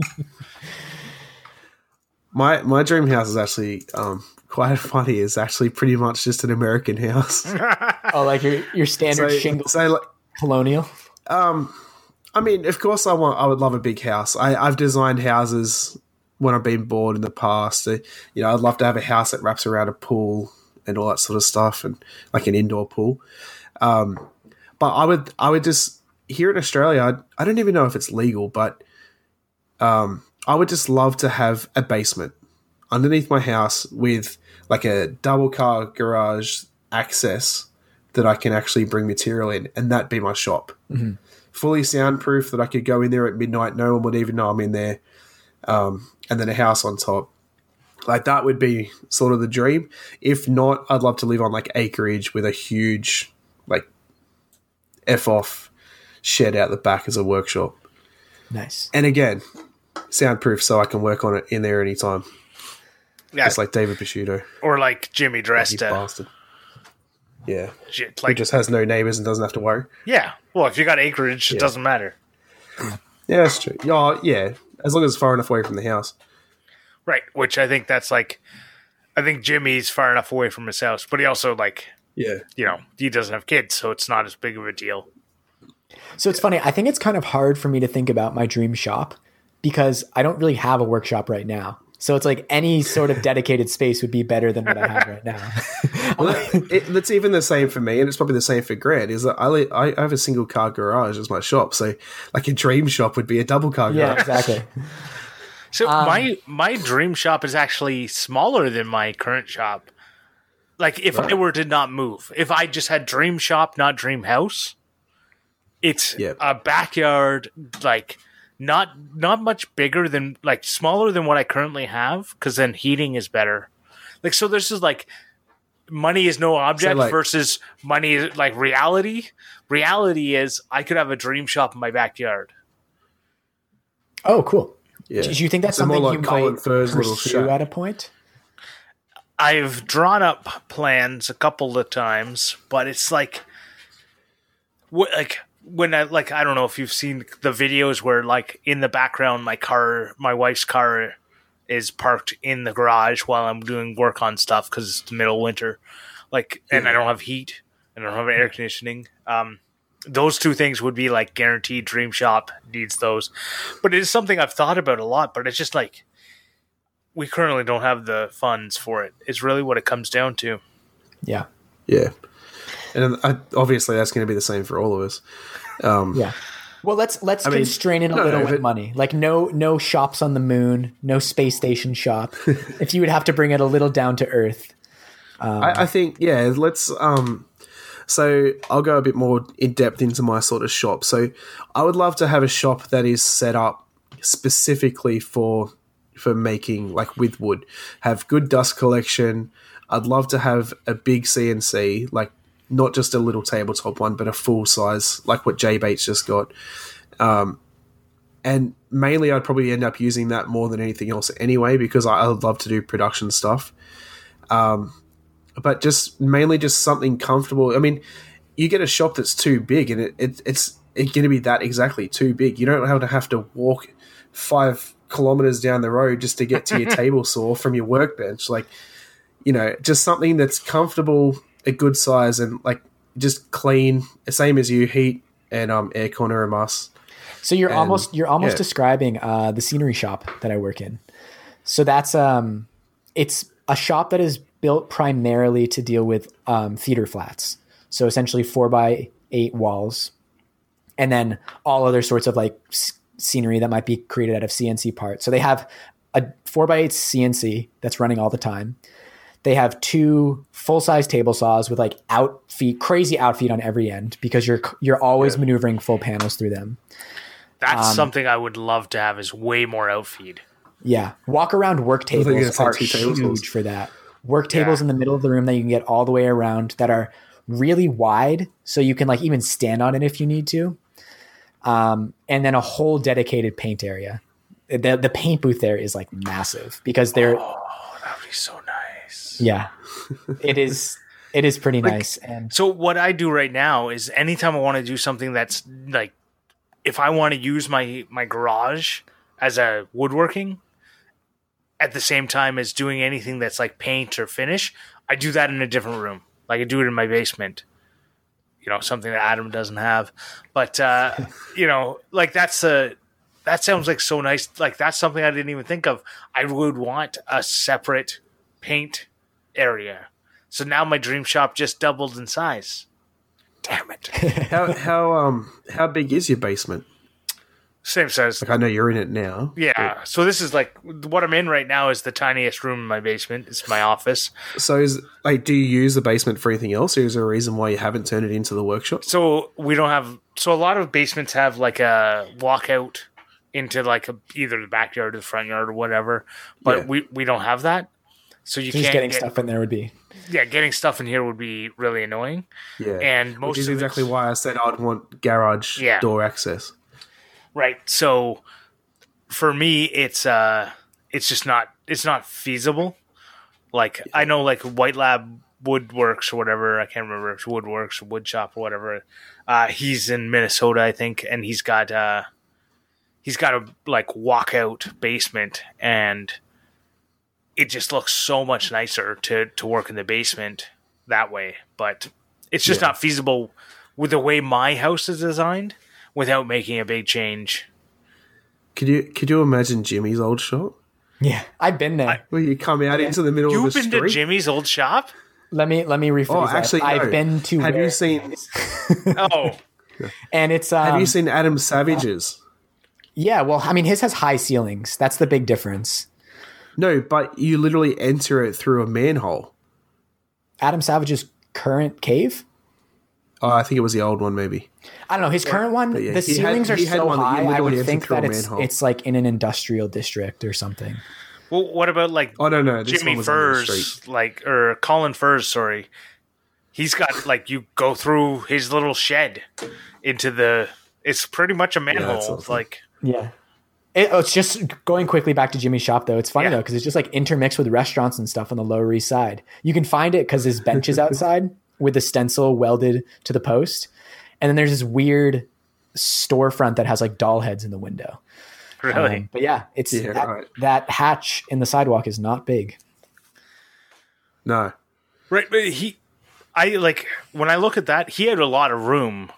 My my dream house is actually um, quite funny. It's actually pretty much just an American house. Oh, like your your standard so, shingle so like, colonial. um, I mean, of course, I want. I would love a big house. I, I've designed houses when I've been bored in the past. Uh, you know, I'd love to have a house that wraps around a pool and all that sort of stuff, and like an indoor pool. Um, but I would, I would just here in Australia. I, I don't even know if it's legal, but um, I would just love to have a basement underneath my house with like a double car garage access that I can actually bring material in, and that be my shop fully soundproof that I could go in there at midnight. No one would even know I'm in there. Um, and then a house on top. Like that would be sort of the dream. If not, I'd love to live on like acreage with a huge, F off shed out the back as a workshop. Nice. And again, soundproof so I can work on it in there anytime. yeah, Just like David Picciuto. or like Jimmy You Dresta. bastard. Yeah. J- He Like just has no neighbors and doesn't have to worry. yeah. Well, if you got acreage, it doesn't matter. Yeah, that's true. Yeah, yeah. As long as it's far enough away from the house. Right, which I think that's like I think Jimmy's far enough away from his house, but he also like Yeah. you know, he doesn't have kids, so it's not as big of a deal. So it's funny. I think it's kind of hard for me to think about my dream shop because I don't really have a workshop right now. So it's like any sort of dedicated space would be better than what I have right now. Well, that, it, that's even the same for me, and it's probably the same for Grant. Is that I li- I have a single car garage as my shop, so like a dream shop would be a double car garage. yeah, garage. exactly. So Um, my my dream shop is actually smaller than my current shop. Like if I were to not move, if I just had dream shop, not dream house, it's Yep. a backyard like not not much bigger than like smaller than what I currently have because then heating is better. Like so, this is like money is no object like- versus money is like reality. Reality is I could have a dream shop in my backyard. Oh, cool. Yeah. Do you think that's So more something like you Colin might Furze's little pursue at a point? I've drawn up plans a couple of times, but it's like, what like when I like I don't know if you've seen the videos where like in the background my car, my wife's car, is parked in the garage while I'm doing work on stuff because it's the middle of winter, like, and I don't have heat and I don't have air conditioning. Um, those two things would be like guaranteed. Dream Shop needs those, but it is something I've thought about a lot. But it's just like we currently don't have the funds for it. it. Is really what it comes down to. Yeah. Yeah, and I, obviously that's going to be the same for all of us. Um, Yeah. Well, let's let's mean, constrain it a no, little no, with but- money. Like no no shops on the moon, no space station shop. if you would have to bring it a little down to earth. I, I think yeah. Let's um. So I'll go a bit more in depth into my sort of shop. So I would love to have a shop that is set up specifically for for making like with wood. Have good dust collection. I'd love to have a big CNC, like not just a little tabletop one, but a full size, like what Jay Bates just got. Um, and mainly, I'd probably end up using that more than anything else anyway, because I, would love to do production stuff but just mainly just something comfortable. I mean, you get a shop that's too big, and it, it it's it's going to be that exactly too big. You don't have to have to walk five kilometers down the road just to get to your table saw from your workbench. Like, you know, just something that's comfortable, a good size, and like just clean, same as you. Heat and um aircon are a must. So you're And- almost you're almost yeah. describing uh, the scenery shop that I work in. So that's um, it's a shop that is built primarily to deal with um, theater flats. So essentially four by eight walls, and then all other sorts of like scenery that might be created out of CNC parts. So they have a four by eight CNC that's running all the time. They have two full size table saws with like out feet, crazy out feet on every end because you're you're always maneuvering full panels through them. That's Um, something I would love to have is way more out feed. Yeah, walk around work thought you were tables are say two table huge saws. for that. Work tables Yeah. in the middle of the room that you can get all the way around that are really wide, so you can like even stand on it if you need to. Um, and then a whole dedicated paint area. The the paint booth there is like massive because they're Oh, that would be so nice. yeah, it is it is pretty nice and So what I do right now is anytime I want to do something that's like if I want to use my my garage as a woodworking at the same time as doing anything that's like paint or finish, I do that in a different room. Like I do it in my basement. You know, something that Adam doesn't have. But uh, you know, like that's a that sounds like so nice. Like that's something I didn't even think of. I would want a separate paint area. So now my dream shop just doubled in size. Damn it. How how um how big is your basement? Same size. Like I know you're in it now. Yeah. So this is like what I'm in right now is the tiniest room in my basement. It's my office. So is like, do you use the basement for anything else, or is there a reason why you haven't turned it into the workshop? So we don't have. So a lot of basements have like a walkout into like a, either the backyard or the front yard or whatever. But Yeah. we we don't have that. So you just can't getting get, stuff in there would be Yeah, getting stuff in here would be really annoying. Yeah, And most which is of exactly why I said I'd want garage Yeah. door access. Right. So for me it's uh it's just not it's not feasible. Like I know like White Lab Woodworks or whatever, I can't remember if it's Woodworks or Wood Shop or whatever. Uh he's in Minnesota, I think, and he's got uh he's got a like walkout basement and it just looks so much nicer to to work in the basement that way. But it's just Yeah. not feasible with the way my house is designed without making a big change. Could you could you imagine Jimmy's old shop yeah i've been there where you come out into the middle You've of the been street? to Jimmy's old shop? let me let me rephrase oh, that. actually, i've been to Have you seen Oh, and it's um, Have you seen Adam Savage's? yeah well i mean his has high ceilings that's the big difference No, but you literally enter it through a manhole. adam savage's current cave Oh, I think it was the old one, maybe. I don't know. His current one, yeah, the he had- ceilings are he had so one that you high. I literally would think that it's manhole. it's like in an industrial district or something. well, what about like Oh no, no, this Jimmy one was on the Furze, like or Colin Furze? Sorry, he's got like you go through his little shed into the. It's pretty much a manhole. awesome. Like Yeah. It, oh, it's just going quickly back to Jimmy's shop though. It's funny Yeah. though because it's just like intermixed with restaurants and stuff on the Lower East Side. You can find it because his bench is outside with the stencil welded to the post, and then there's this weird storefront that has like doll heads in the window. really, Um, but yeah, it's Yeah, that, right. that hatch in the sidewalk is not big. No, right? But he, I like when I look at that. He had a lot of room.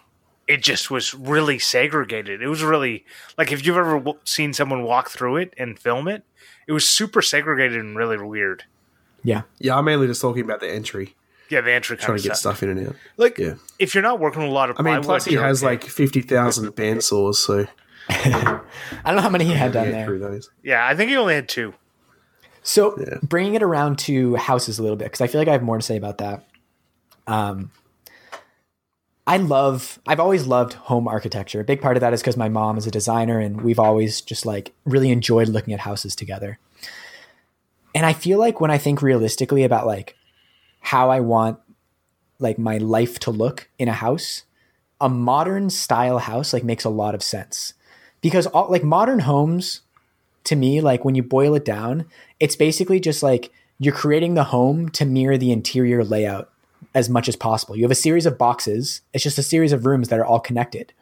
It just was really segregated. It was really like if you've ever w- seen someone walk through it and film it, it was super segregated and really weird. Yeah. yeah, I'm mainly just talking about the entry, Yeah, the entry kind trying of to get stuff. stuff in and out. Like Yeah. if you're not working with a lot of I mean, plywood, plus he you're has okay. like fifty thousand bandsaws, so I don't know how many he had down get there. through those. yeah, I think he only had two. So Yeah. bringing it around to houses a little bit because I feel like I have more to say about that. Um, I love. I've always loved home architecture. A big part of that is because my mom is a designer, and we've always just like really enjoyed looking at houses together. And I feel like when I think realistically about like how I want like my life to look in a house, a modern style house like makes a lot of sense because all, like modern homes to me, like when you boil it down, it's basically just like you're creating the home to mirror the interior layout as much as possible. You have a series of boxes, it's just a series of rooms that are all connected.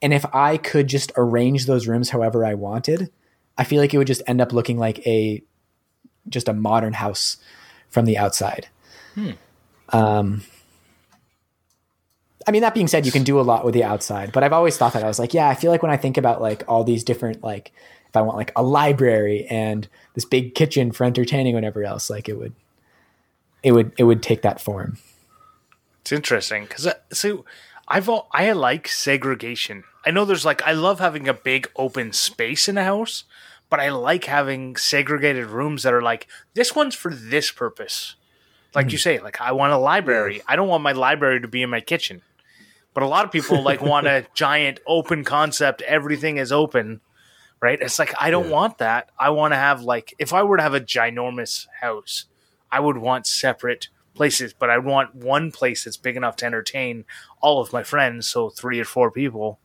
And if I could just arrange those rooms however I wanted, I feel like it would just end up looking like a just a modern house from the outside. Um, I mean, that being said, you can do a lot with the outside, but I've always thought that I was like, yeah, I feel like when I think about like all these different, like if I want like a library and this big kitchen for entertaining, whatever else, like it would, it would, it would take that form. It's interesting because so I've all, I like segregation. I know there's like I love having a big open space in a house, but I like having segregated rooms that are like this one's for this purpose. Like you say, like I want a library. I don't want my library to be in my kitchen. But a lot of people like want a giant open concept. Everything is open, right? It's like I don't Yeah. want that. I want to have like if I were to have a ginormous house, I would want separate places, but I want one place that's big enough to entertain all of my friends, so three or four people.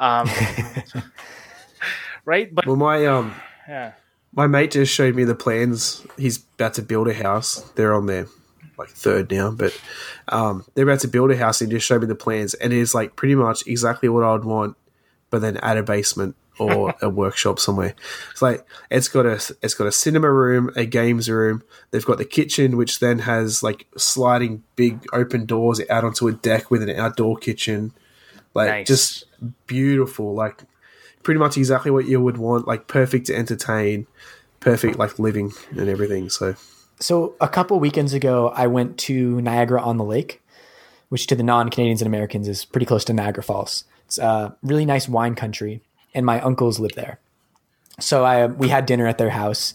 Um, right? But Well, my um, yeah, my mate just showed me the plans. He's about to build a house. They're on their like third now, but um, they're about to build a house. And he just showed me the plans, and it is like pretty much exactly what I'd want, but then add a basement or a workshop somewhere. It's like it's got a it's got a cinema room, a games room. They've got the kitchen, which then has like sliding big open doors out onto a deck with an outdoor kitchen. Like Nice. just beautiful, like pretty much exactly what you would want, like perfect to entertain, perfect like living and everything. So So a couple weekends ago, I went to Niagara on the Lake, which to the non-Canadians and Americans is pretty close to Niagara Falls. It's a really nice wine country, and my uncles live there. So I we had dinner at their house,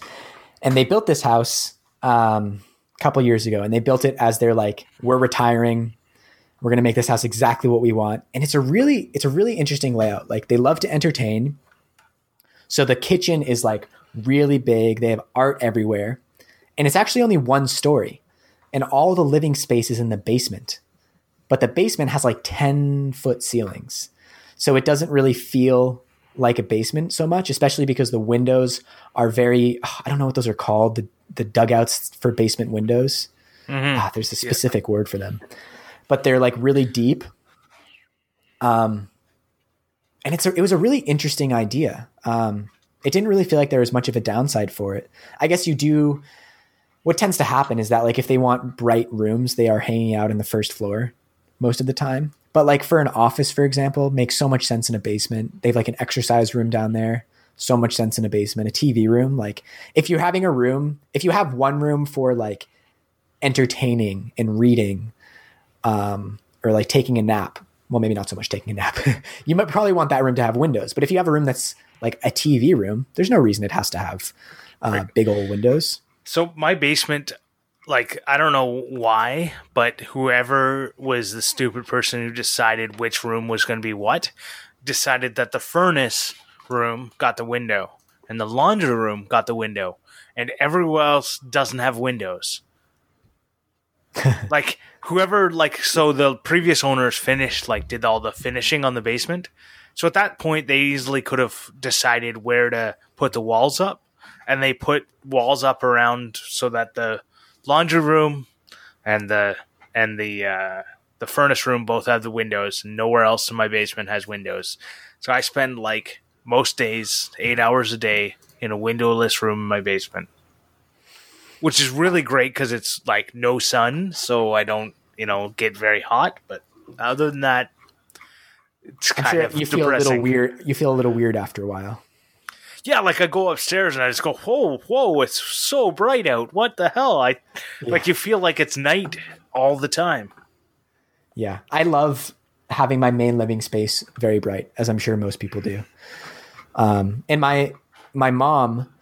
and they built this house um, a couple years ago, and they built it as they're like, we're retiring. We're gonna make this house exactly what we want, and it's a really it's a really interesting layout. Like they love to entertain, so the kitchen is like really big. They have art everywhere. And it's actually only one story. And all the living space is in the basement. But the basement has like 10 foot ceilings. So it doesn't really feel like a basement so much especially because the windows are very i don't know what those are called the, the dugouts for basement windows. Ah, there's a specific word for them but they're like really deep. Um and it's a, it was a really interesting idea. Um it didn't really feel like there was much of a downside for it. I guess you do what tends to happen is that like if they want bright rooms they are hanging out in the first floor most of the time. But like for an office for example makes so much sense in a basement. They have like an exercise room down there. So much sense in a basement. A tv room. Like if you're having a room if you have one room for like entertaining and reading um or like taking a nap. Well maybe not so much taking a nap. You might probably want that room to have windows but if you have a room that's like a tv room there's no reason it has to have uh, big old windows. So my basement, like I don't know why, but whoever was the stupid person who decided which room was going to be what, decided that the furnace room got the window and the laundry room got the window, and everywhere else doesn't have windows. like whoever, like so the previous owners finished, like did all the finishing on the basement. So at that point, they easily could have decided where to put the walls up and they put walls up around so that the laundry room and the and the uh, the furnace room both have the windows. Nowhere else in my basement has windows, so I spend like most days eight hours a day in a windowless room in my basement, which is really great because it's like no sun, so I don't you know get very hot. But other than that, it's kind sure of you feel a little weird. You feel a little weird after a while. Yeah, like I go upstairs and I just go, whoa, whoa, it's so bright out. What the hell? I like you feel like it's night all the time. Yeah, I love having my main living space very bright, as I'm sure most people do. Um, and my my mom,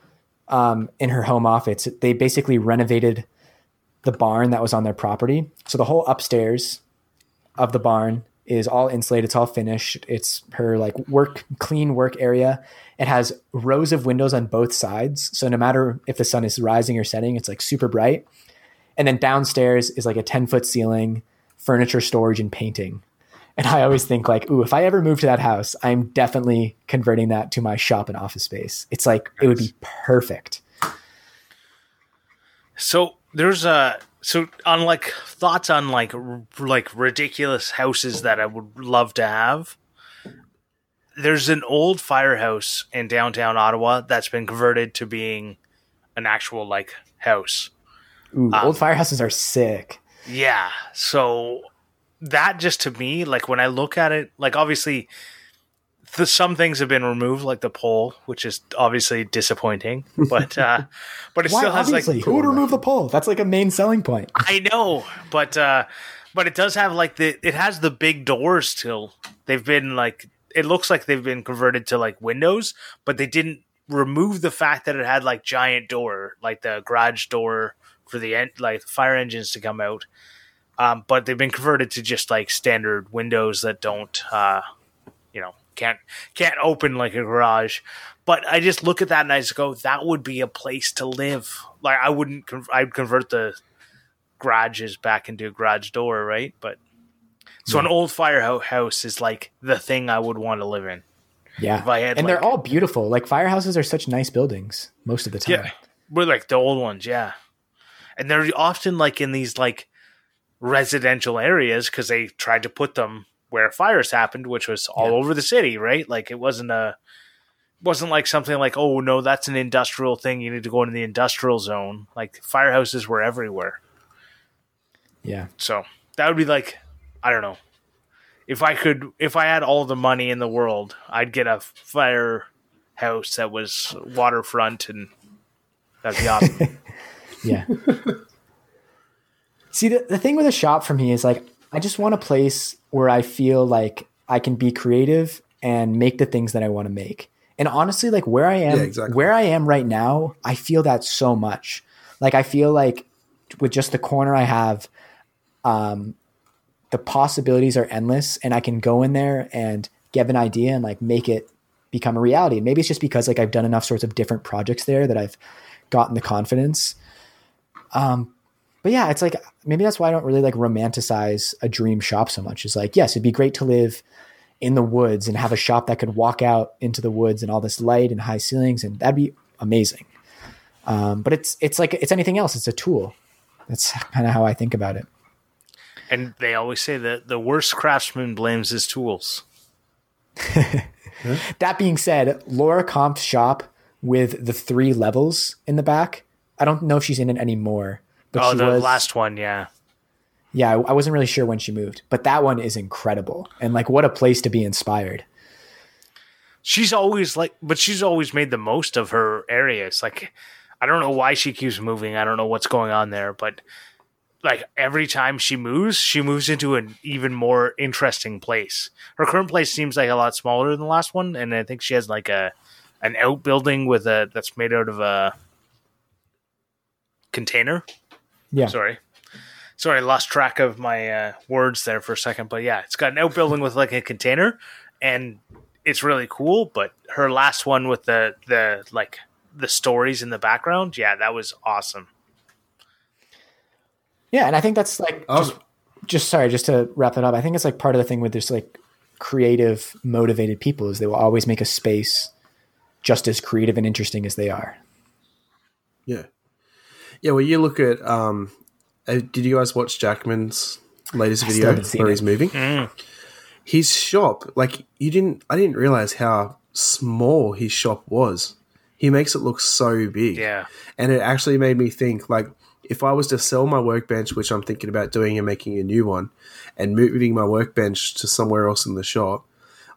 um, in her home office, they basically renovated the barn that was on their property. So the whole upstairs of the barn is all insulated. It's all finished. It's her like work clean work area. It has rows of windows on both sides. So no matter if the sun is rising or setting, it's like super bright. And then downstairs is like a 10 foot ceiling, furniture storage and painting. And I always think like, ooh, if I ever move to that house, I'm definitely converting that to my shop and office space. It's like it would be perfect. So there's a so on like thoughts on like r- like ridiculous houses that I would love to have. There's an old firehouse in downtown Ottawa that's been converted to being an actual like house. Ooh, uh, old firehouses are sick. Yeah. So that just to me, like when I look at it, like obviously, the, some things have been removed, like the pole, which is obviously disappointing. But uh, but it Why? still has like Obviously, who would remove the pole? That's like a main selling point. I know, but uh, but it does have like the it has the big doors still. They've been like it looks like they've been converted to like windows, but they didn't remove the fact that it had like giant door, like the garage door for the en- like fire engines to come out. Um, but they've been converted to just like standard windows that don't, uh, you know, can't can't open like a garage. But I just look at that and I just go, that would be a place to live. Like I wouldn't, con- I'd convert the garages back into a garage door, right? But so an old firehouse is like the thing I would want to live in. Yeah, If I had, and they're all beautiful. Like firehouses are such nice buildings most of the time. Yeah, we're like the old ones, yeah. And they're often like in these like residential areas because they tried to put them where fires happened, which was all Yeah. over the city, right? Like it wasn't a wasn't like something like oh no that's an industrial thing you need to go into the industrial zone like firehouses were everywhere yeah. so that would be like i don't know if i could if i had all the money in the world i'd get a firehouse that was waterfront and that'd be awesome Yeah. See, the, the thing with a shop for me is like, I just want a place where I feel like I can be creative and make the things that I want to make. And honestly, like where I am, Yeah, exactly. where I am right now, I feel that so much. Like I feel like with just the corner I have, um, the possibilities are endless, and I can go in there and get an idea and like make it become a reality. Maybe it's just because like I've done enough sorts of different projects there that I've gotten the confidence. Um, but yeah, it's like maybe that's why I don't really like romanticize a dream shop so much. Is like, yes, it'd be great to live in the woods and have a shop that could walk out into the woods and all this light and high ceilings, and that'd be amazing. Um, but it's it's like it's anything else. It's a tool. That's kind of how I think about it. and they always say that the worst craftsman blames his tools That being said, Laura Kampf's shop with the three levels in the back. I don't know if she's in it anymore, but oh the was. last one yeah yeah, I I wasn't really sure when she moved, but that one is incredible. And like, what a place to be inspired. she's always like but she's always made the most of her areas like i don't know why she keeps moving i don't know what's going on there but like every time she moves she moves into an even more interesting place her current place seems like a lot smaller than the last one and i think she has like a an outbuilding with a that's made out of a container Yeah. sorry sorry i lost track of my uh, words there for a second but yeah it's got an outbuilding with like a container and it's really cool but her last one with the the like the stories in the background yeah that was awesome Yeah, and I think that's like I was- just, just sorry, just to wrap it up. I think it's like part of the thing with this like creative, motivated people is they will always make a space just as creative and interesting as they are. Yeah. Yeah, well, you look at. Um, uh, did you guys watch Jackman's latest still video haven't where it. he's moving? His shop, like you didn't, I didn't realize how small his shop was. He makes it look so big. yeah and it actually made me think like if I was to sell my workbench, which I'm thinking about doing and making a new one, and moving my workbench to somewhere else in the shop,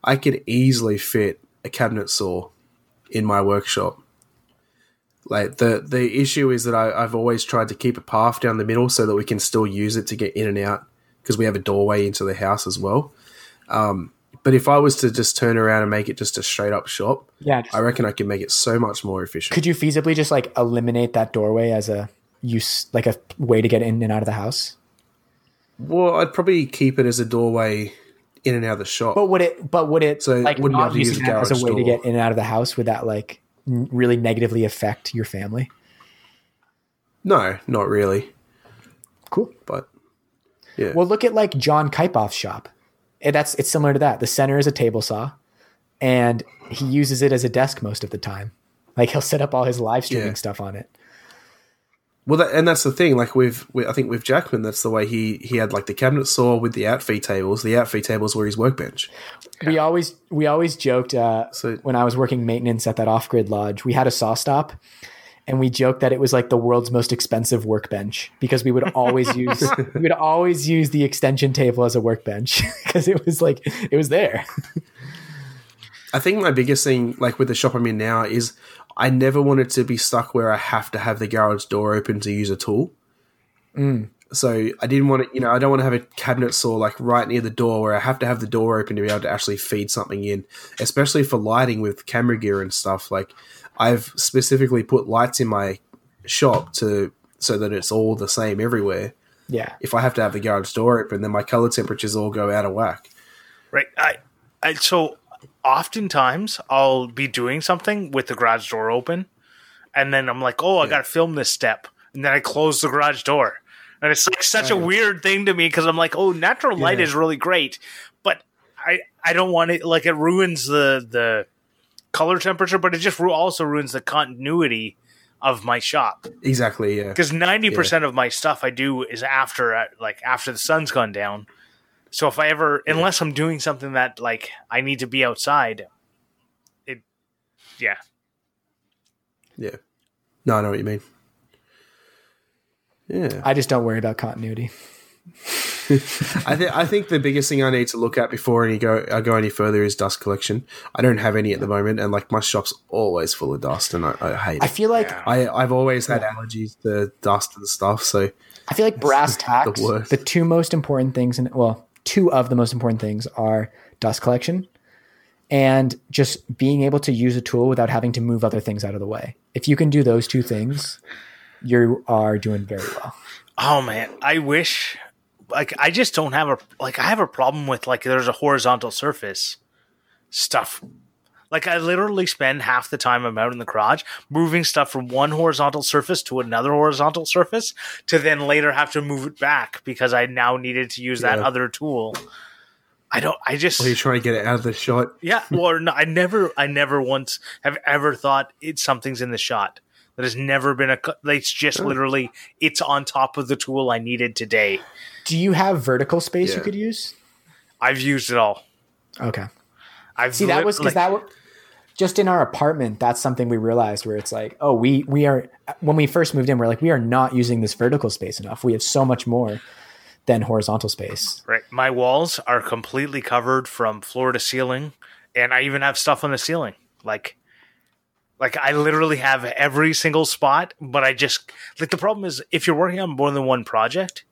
I could easily fit a cabinet saw in my workshop. Like the the issue is that I, I've always tried to keep a path down the middle so that we can still use it to get in and out because we have a doorway into the house as well. Um, but if I was to just turn around and make it just a straight up shop, Yeah. I reckon I could make it so much more efficient. could you feasibly just like eliminate that doorway as a use, like a way to get in and out of the house? Well, I'd probably keep it as a doorway in and out of the shop. But would it? But would it So like wouldn't not use using that as a way to get in and out of the house? Would that like really negatively affect your family? no, not really. Cool. But yeah, Well, look at like John Kipoff's shop. Eh, That's it's similar to that. The center is a table saw, and he uses it as a desk most of the time. Like he'll set up all his live streaming Yeah. stuff on it. Well, that, and that's the thing. Like with, with, I think with Jackman, that's the way he he had like the cabinet saw with the outfeed tables. The outfeed tables were his workbench. We always we always joked uh, So- when I was working maintenance at that off grid lodge. We had a saw stop, and we joked that it was like the world's most expensive workbench because we would always use we would always use the extension table as a workbench because it was like it was there. I think my biggest thing, like with the shop I'm in now, is I never wanted to be stuck where I have to have the garage door open to use a tool. Mm. So I didn't want to, you know, I don't want to have a cabinet saw like right near the door where I have to have the door open to be able to actually feed something in, especially for lighting with camera gear and stuff. Like I've specifically put lights in my shop to so that it's all the same everywhere. Yeah. If I have to have the garage door open, then my color temperatures all go out of whack. Right. I, I so oftentimes I'll be doing something with the garage door open, and then I'm like, oh, I got to film this step, and then I close the garage door, and it's like such a weird thing to me because I'm like, oh, natural light Yeah. is really great, but I I don't want it like it ruins the the color temperature, but it just ru- also ruins the continuity of my shop Exactly. Yeah. because ninety percent of my stuff I do is after uh, like after the sun's gone down. So if I ever, unless I'm doing something that like I need to be outside, it, yeah, Yeah. No, I know what you mean. Yeah. I just don't worry about continuity. I think I think the biggest thing I need to look at before any go I go any further is dust collection. I don't have any at the moment, and like my shop's always full of dust, and I, I hate I it. feel like Yeah. I I've always had allergies to dust and stuff, so I feel like brass tacks. The, worst. two most important things, and well, two of the most important things are dust collection and just being able to use a tool without having to move other things out of the way. If you can do those two things, you are doing very well. Oh man, I wish like I just don't have a like I have a problem with like there's a horizontal surface stuff. Like I literally spend half the time I'm out in the garage moving stuff from one horizontal surface to another horizontal surface to then later have to move it back because I now needed to use that other tool. I don't I just Or you're trying to get it out of the shot. yeah, Well, no, I never, I never once have ever thought it's something's in the shot. That has never been a. co- It's just literally, it's on top of the tool I needed today. Do you have vertical space you could use? I've used it all. Okay. I've See, that was because like- that wa- just in our apartment. That's something we realized where it's like, oh, we we are when we first moved in, we're like, we are not using this vertical space enough. We have so much more than horizontal space. Right, my walls are completely covered from floor to ceiling, and I even have stuff on the ceiling. Like, like I literally have every single spot. But I just like the problem is if you're working on more than one project,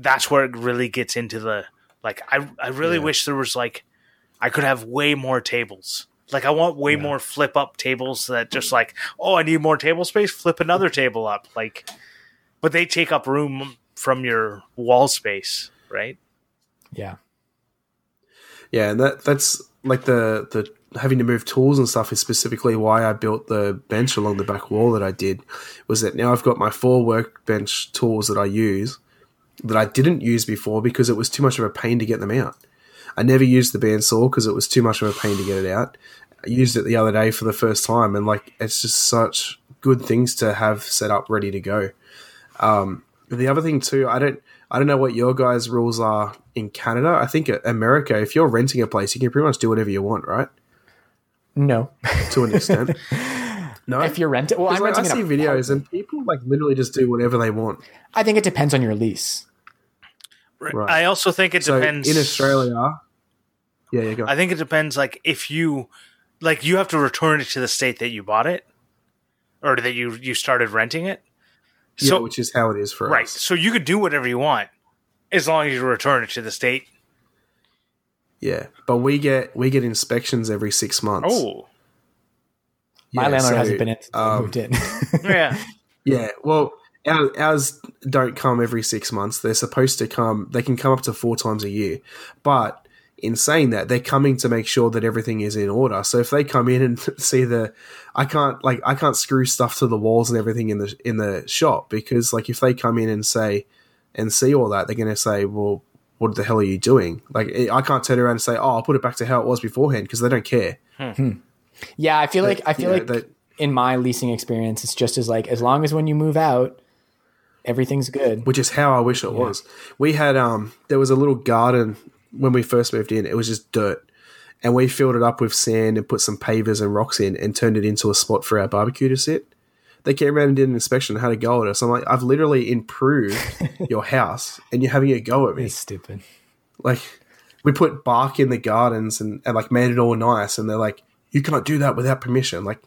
that's where it really gets into the like. I I really Yeah. wish there was like I could have way more tables. Like I want way more flip up tables that just like oh I need more table space. Flip another table up. Like, but they take up room from your wall space, right? Yeah. Yeah, and that that's like the the having to move tools and stuff is specifically why I built the bench along the back wall that I did. Was that now I've got my four workbench tools that I use that I didn't use before because it was too much of a pain to get them out. I never used the bandsaw because it was too much of a pain to get it out. I used it the other day for the first time, and like it's just such good things to have set up ready to go. Um, the other thing too, I don't, I don't know what your guys' rules are in Canada. I think uh, America, if you're renting a place, you can pretty much do whatever you want, right? No. To an extent. no, if you're renting, well, I'm 'Cause, like, renting I see videos apartment. and people like literally just do whatever they want. I think it depends on your lease. Right. I also think it So depends in Australia, yeah, yeah, go. I think it depends. Like if you like, you have to return it to the state that you bought it, or that you you started renting it. yeah, which is how it is for right, us. so you could do whatever you want as long as you return it to the state. Yeah, but we get we get inspections every six months. Oh, My Yeah, landlord so, hasn't been in since um, moved in. yeah. Yeah, well, our, ours don't come every six months. They're supposed to come. They can come up to four times a year, but in saying that, they're coming to make sure that everything is in order. So if they come in and see the, I can't like I can't screw stuff to the walls and everything in the in the shop because like if they come in and say and see all that, they're going to say, well. What the hell are you doing? Like, eh, I can't turn around and say, "Oh, I'll put it back to how it was beforehand," because they don't care. Hmm. Hmm. yeah, I feel like I feel you know, like that- in my leasing experience, it's just as like as long as when you move out, everything's good. which is how I wish it was. We had um there was a little garden when we first moved in. It was just dirt. And we filled it up with sand and put some pavers and rocks in and turned it into a spot for our barbecue to sit. they came around and did an inspection and had a go at us. I'm like, I've literally improved your house, and you're having a go at me. It's stupid. Like, we put bark in the gardens and, and like made it all nice, and they're like, you can't do that without permission. Like,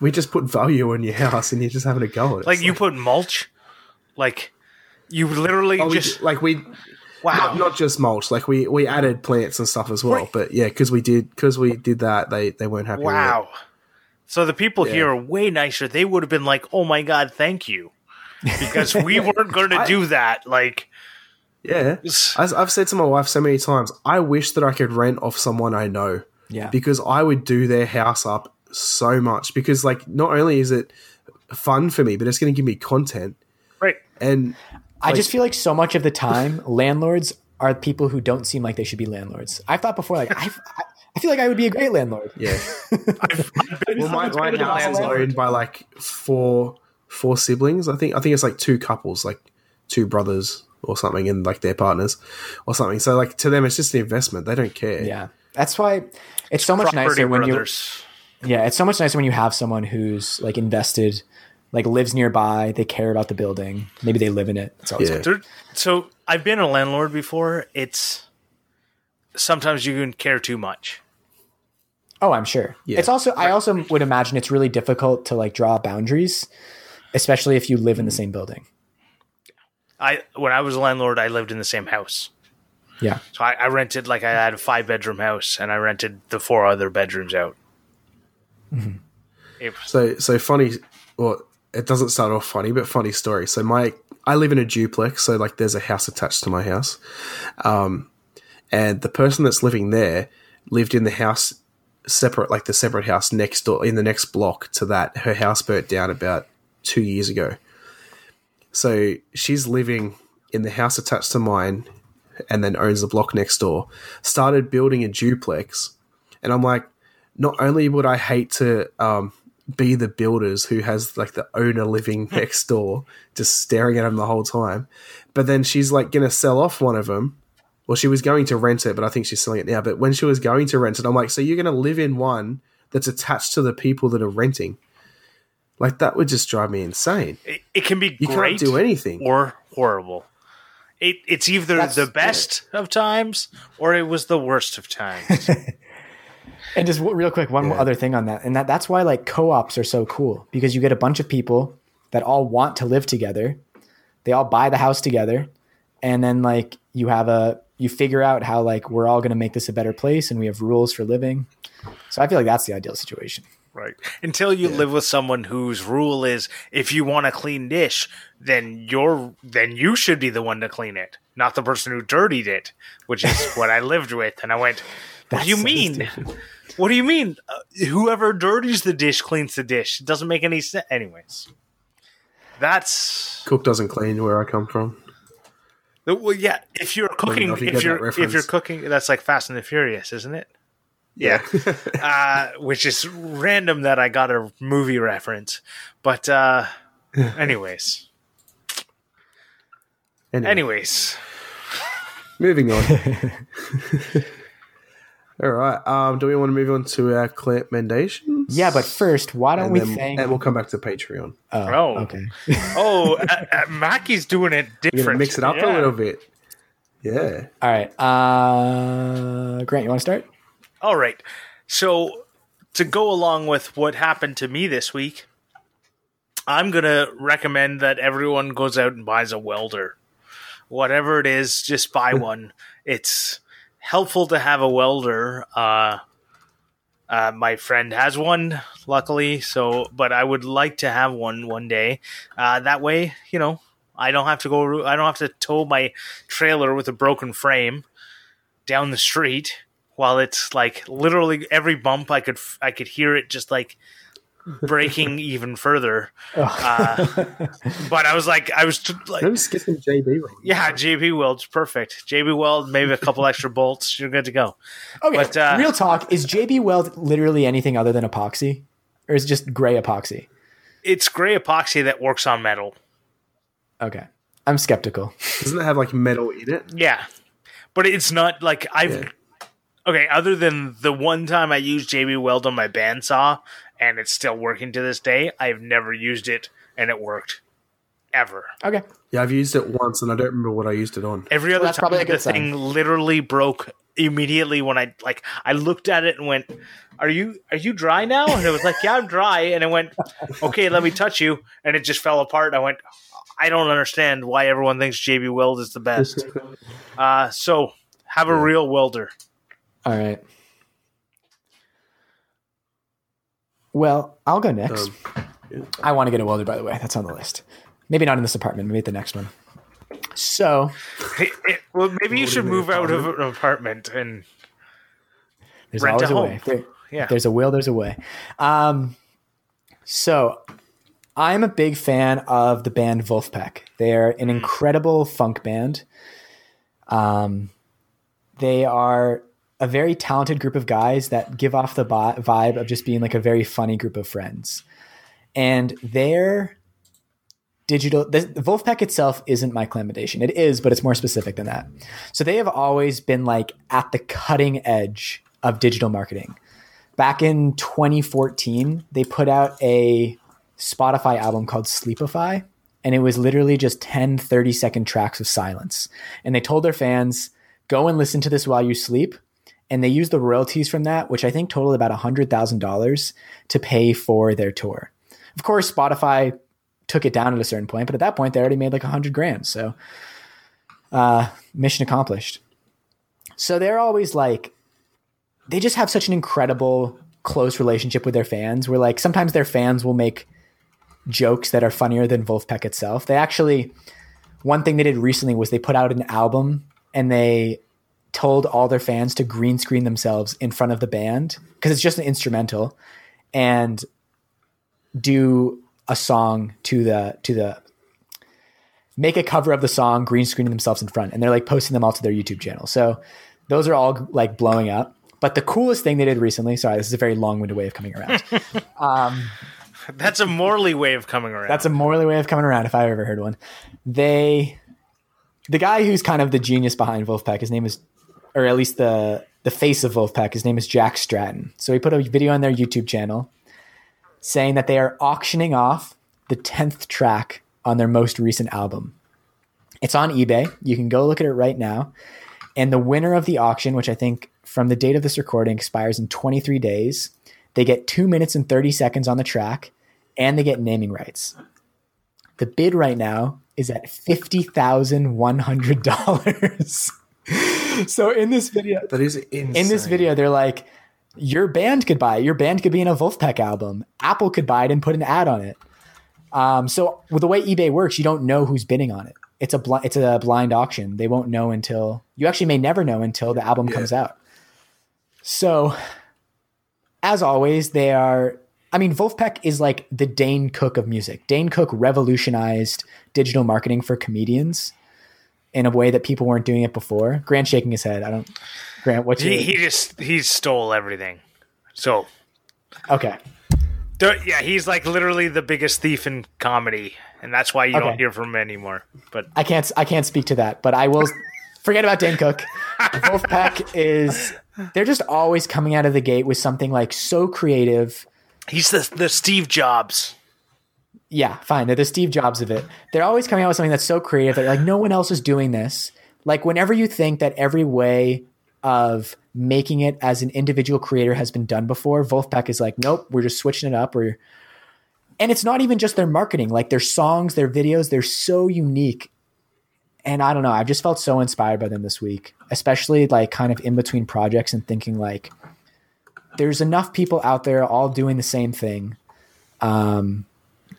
we just put value in your house, and you're just having a go at it. Like It's you put mulch, like you literally oh, just d- like we wow. not, not just mulch. Like we we added plants and stuff as well. Right. But yeah, because we did because we did that, they they weren't happy. With it. Wow. So the people Yeah. here are way nicer. They would have been like, "Oh my god, thank you," because we weren't going to do that. Like, Yeah, as I've said to my wife so many times, I wish that I could rent off someone I know Yeah. because I would do their house up so much. Because like, not only is it fun for me, but it's going to give me content. right? And I just feel like so much of the time, landlords are people who don't seem like they should be landlords. I've thought before, like I, I- I feel like I would be a great landlord. yeah, well, my, my house is owned by like four four siblings. I think I think it's like two couples, like two brothers or something, and like their partners or something. So like to them, it's just an investment. They don't care. Yeah, that's why it's so much Property nicer when you. brothers. Yeah, it's so much nicer when you have someone who's like invested, like lives nearby. They care about the building. Maybe they live in it. It's always Yeah. good. There- So I've been a landlord before. It's sometimes you can care too much. Oh, I'm sure. Yeah. It's also I also would imagine it's really difficult to like draw boundaries, especially if you live in the same building. I when I was a landlord, I lived in the same house. Yeah. So I, I rented like I had a five bedroom house, and I rented the four other bedrooms out. Mm-hmm. It- So so funny. Well, it doesn't start off funny, but funny story. So my I live in a duplex, so like there's a house attached to my house, um, and the person that's living there lived in the house separate, like the separate house next door in the next block to that. Her house burnt down about two years ago. So she's living in the house attached to mine, and then owns the block next door. Started building a duplex, and I'm like, not only would I hate to um, be the builders who has like the owner living next door, just staring at him the whole time, but then she's like going to sell off one of them. Well, she was going to rent it, but I think she's selling it now. But when she was going to rent it, I'm like, so you're going to live in one that's attached to the people that are renting? Like that would just drive me insane. it, it can be You great can't do anything. or horrible. It, it's either That's- the best of times or it was the worst of times. And just real quick, one Yeah. other thing on that, and that that's why like co-ops are so cool because you get a bunch of people that all want to live together. They all buy the house together, and then like you have a you figure out how like we're all going to make this a better place, and we have rules for living. So I feel like that's the ideal situation. right. Until you live with someone whose rule is if you want a clean dish, then you're then you should be the one to clean it, not the person who dirtied it, which is what I lived with. And I went, What do you so mean? stupid. What do you mean? Uh, whoever dirties the dish cleans the dish. It doesn't make any sense. Anyways, that's Cook doesn't clean where I come from. well, yeah. If you're cooking, if you if you're if you're cooking, that's like Fast and the Furious, isn't it? Yeah. uh, which is random that I got a movie reference, but uh, anyways, Anyway, anyways, moving on. All right. Um, do we want to move on to our recommendations? Yeah, but first, why don't and, we then, thank? and we'll come back to Patreon. oh, Oh. okay. oh, uh, uh, Mackie's doing it We're different. gonna mix it up a Yeah. little bit. Yeah. All right, uh, Grant, you want to start? All right. So, to go along with what happened to me this week, I'm going to recommend that everyone goes out and buys a welder. Whatever it is, just buy one. It's helpful to have a welder. Uh, uh, my friend has one, luckily. So, but I would like to have one one day. Uh, that way, you know, I don't have to go. I don't have to tow my trailer with a broken frame down the street while it's like literally every bump I could I could hear it just like breaking even further. Uh, but I was like, I was t- like, Let me just get JB. Right yeah, JB Weld's perfect. JB Weld, maybe a couple extra bolts, you're good to go. Okay, But, uh, real talk. Is JB Weld literally anything other than epoxy, or is it just gray epoxy? It's gray epoxy that works on metal. Okay, I'm skeptical. Doesn't it have like metal in it? Yeah, but it's not like I've Yeah. Okay, other than the one time I used JB Weld on my bandsaw and it's still working to this day, I've never used it and it worked ever. Okay. Yeah, I've used it once and I don't remember what I used it on. Every other that's time probably the good sign. thing literally broke immediately when I like I looked at it and went, "Are you are you dry now?" And it was like, "Yeah, I'm dry." And it went, "Okay, let me touch you." And it just fell apart. I went, "I don't understand why everyone thinks JB Weld is the best." Uh, so have a real welder. All right. Well, I'll go next. Um, I want to get a welder, by the way. That's on the list. Maybe not in this apartment. Maybe at the next one. So Hey, hey, well, maybe you should move out of an apartment and there's Rent a always a, home. way. There- Yeah. there's a will, there's a way. Um, so I'm a big fan of the band Vulfpeck. They're an incredible funk band. Um, they are a very talented group of guys that give off the vibe of just being like a very funny group of friends. And their digital, the, the Vulfpeck itself isn't my clamidation. It is, but it's more specific than that. So they have always been like at the cutting edge of digital marketing. Back in 2014, they put out a Spotify album called Sleepify, and it was literally just 10, 30 second tracks of silence. And they told their fans, go and listen to this while you sleep. And they used the royalties from that, which I think totaled about $100,000 to pay for their tour. Of course, Spotify took it down at a certain point, but at that point, they already made like 100 grand. So, uh, mission accomplished. So they're always like, they just have such an incredible close relationship with their fans where like sometimes their fans will make jokes that are funnier than Vulfpeck itself. They actually one thing they did recently was they put out an album and they told all their fans to green screen themselves in front of the band because it's just an instrumental and do a song to the to the make a cover of the song green screening themselves in front and they're like posting them all to their YouTube channel. So those are all like blowing up. But the coolest thing they did recently, sorry, this is a very long-winded way of coming around. um, that's a Morley way of coming around. that's a Morley way of coming around if i've ever heard one. They, the guy who's kind of the genius behind Vulfpeck, his name is, or at least the the face of Vulfpeck, his name is Jack Stratton. So he put a video on their YouTube channel saying that they are auctioning off the tenth track on their most recent album. It's on eBay. You can go look at it right now. And the winner of the auction, which I think from the date of this recording expires in 23 days, they get two minutes and 30 seconds on the track and they get naming rights. The bid right now is at $50,100. so in this video, That is insane. in this video, they're like, your band could buy it. Your band could be in a Vulfpeck album. Apple could buy it and put an ad on it. Um, so with the way eBay works, you don't know who's bidding on it. It's a bl- it's a blind auction. They won't know until you actually may never know until the album comes out. So, as always, they are. I mean, Vulfpeck is like the Dane Cook of music. Dane Cook revolutionized digital marketing for comedians in a way that people weren't doing it before. Grant shaking his head. I don't. Grant, what's your he, he just he stole everything. So okay? there, yeah, he's like literally the biggest thief in comedy, and that's why you Okay. don't hear from him anymore. But I can't I can't speak to that, but I will forget about Dan Cook. Vulfpeck is they're just always coming out of the gate with something like so creative. he's the the Steve Jobs. Yeah, fine. They're the Steve Jobs of it. They're always coming out with something that's so creative that like no one else is doing this. Like whenever you think that every way of making it as an individual creator has been done before, Vulfpeck is like, nope, we're just switching it up. We're and it's not even just their marketing, like their songs, their videos, they're so unique. And I don't know, I've just felt so inspired by them this week, especially like kind of in between projects and thinking like there's enough people out there all doing the same thing. Um,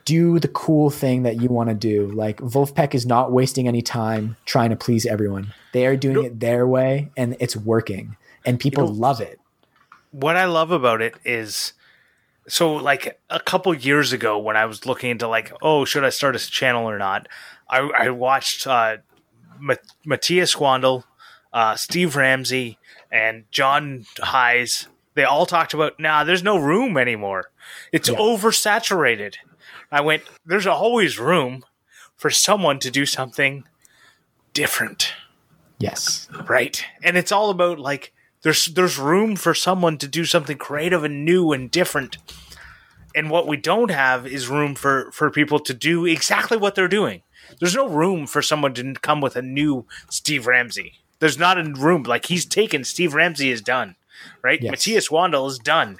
do the cool thing that you want to do. Like Vulfpeck is not wasting any time trying to please everyone. They are doing it their way and it's working and people love it. what I love about it is so like a couple years ago when I was looking into like oh should I start a channel or not I, I watched uh, Ma- Matthias Wandel, uh, Steve Ramsey, and John Heisz. They all talked about nah there's no room anymore it's oversaturated I went there's always room for someone to do something different Yes. Right. And it's all about like there's there's room for someone to do something creative and new and different. And what we don't have is room for for people to do exactly what they're doing. There's no room for someone to come with a new Steve Ramsey. There's not a room like he's taken. Steve Ramsey is done, right? Yes. Matthias Wandel is done,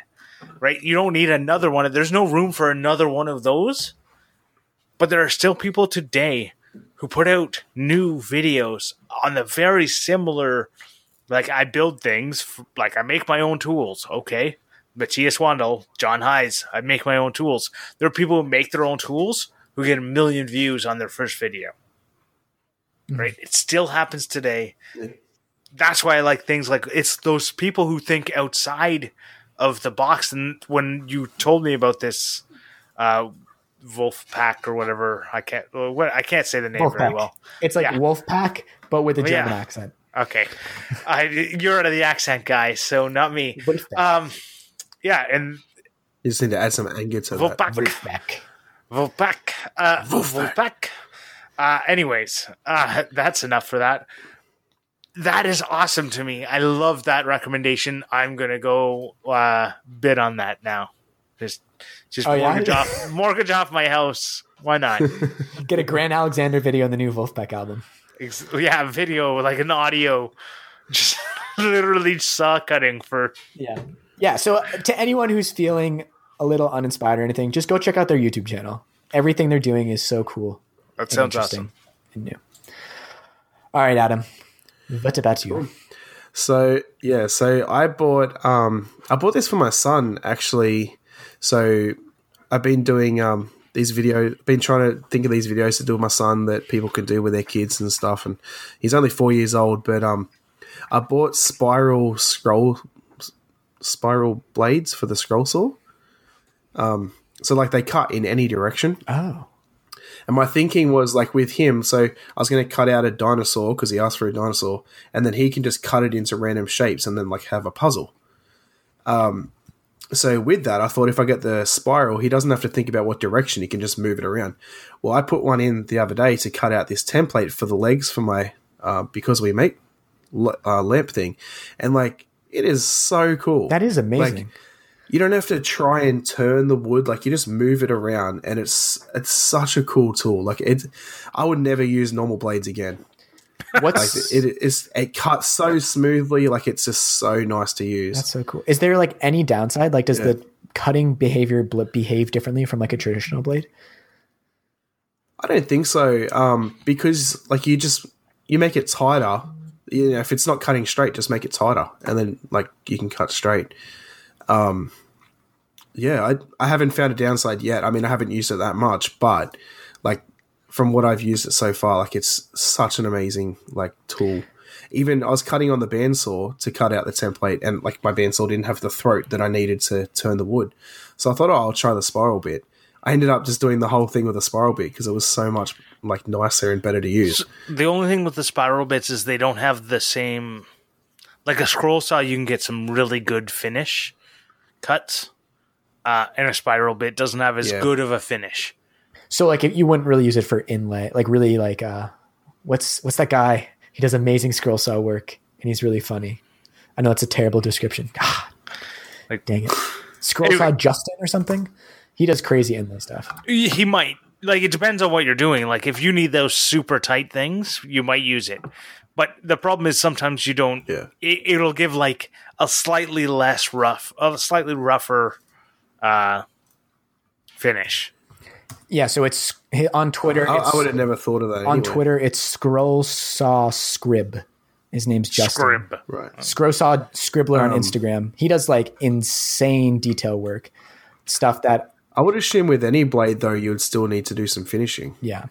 right? You don't need another one. There's no room for another one of those. But there are still people today who put out new videos on the very similar like I build things like I make my own tools. Okay. Matthias Wandel, John Heisz, I make my own tools. There are people who make their own tools who get a million views on their first video. Mm. Right? It still happens today. That's why I like things like it's those people who think outside of the box. And when you told me about this uh, Wolf Pack or whatever, I can't. What I can't say the name very well. It's like Yeah. wolf pack, but with a Yeah. German accent. Okay, I, you're the accent guy, so not me. Um, yeah, and You just need to add some anger to that. Wolfpack, Wolfpack. Wolfpack, uh, Wolfpack. Uh, anyways, uh, that's enough for that. That is awesome to me. I love that recommendation. I'm gonna go uh, bid on that now. Just, just Oh, yeah? mortgage off, mortgage off my house. Why not? Get a Grant Alexander video on the new Vulfpeck album. Yeah, video like an audio, just literally saw cutting for Yeah. Yeah. So uh, to anyone who's feeling a little uninspired or anything, just go check out their YouTube channel. Everything they're doing is so cool. that sounds interesting awesome. and new. All right, Adam. What about you? So yeah, so I bought um I bought this for my son actually. So I've been doing um these video been trying to think of these videos to do with my son that people can do with their kids and stuff and he's only 4 years old but um I bought spiral scroll spiral blades for the scroll saw. Um so like they cut in any direction. Oh. And my thinking was like with him, so I was going to cut out a dinosaur because he asked for a dinosaur, and then he can just cut it into random shapes and then like have a puzzle. Um, so with that, I thought if I get the spiral, he doesn't have to think about what direction; he can just move it around. Well, I put one in the other day to cut out this template for the legs for my uh, because we make l- uh, lamp thing, and like it is so cool. That is amazing. Like, you don't have to try and turn the wood like you just move it around and it's it's such a cool tool like it i would never use normal blades again like What's it is it cuts so smoothly like it's just so nice to use that's so cool. Is there like any downside? Like, does Yeah. the cutting behavior behave differently from like a traditional blade? i don't think so um because like you just you make it tighter you know if it's not cutting straight just make it tighter and then like you can cut straight um yeah i i haven't found a downside yet. I mean i haven't used it that much but like from what i've used it so far like it's such an amazing like tool. Even i was cutting on the bandsaw to cut out the template and like my bandsaw didn't have the throat that i needed to turn the wood. So i thought oh i'll try the spiral bit. I ended up just doing the whole thing with a spiral bit because it was so much like nicer and better to use. The only thing with the spiral bits is they don't have the same. Like a scroll saw, you can get some really good finish cuts, uh, and a spiral bit doesn't have as Yeah. good of a finish. So like, if you wouldn't really use it for inlay, like really like uh, what's what's that guy? He does amazing scroll saw work, and he's really funny. I know it's a terrible description. God, Like- dang it, scroll Anyway. saw Justin or something. He does crazy inlay stuff. He might like it depends on what you're doing. Like if you need those super tight things, you might use it. But the problem is sometimes you don't. Yeah. It, it'll give like a slightly less rough, a slightly rougher uh, finish. Yeah, so it's on Twitter. I, it's- I would have never thought of that on anyway. Twitter, it's Scroll Saw Scrib. His name's Justin. Scrib. right Scroll Saw Scribbler on Um, Instagram. He does like insane detail work, stuff that I would assume with any blade though, you would still need to do some finishing, yeah.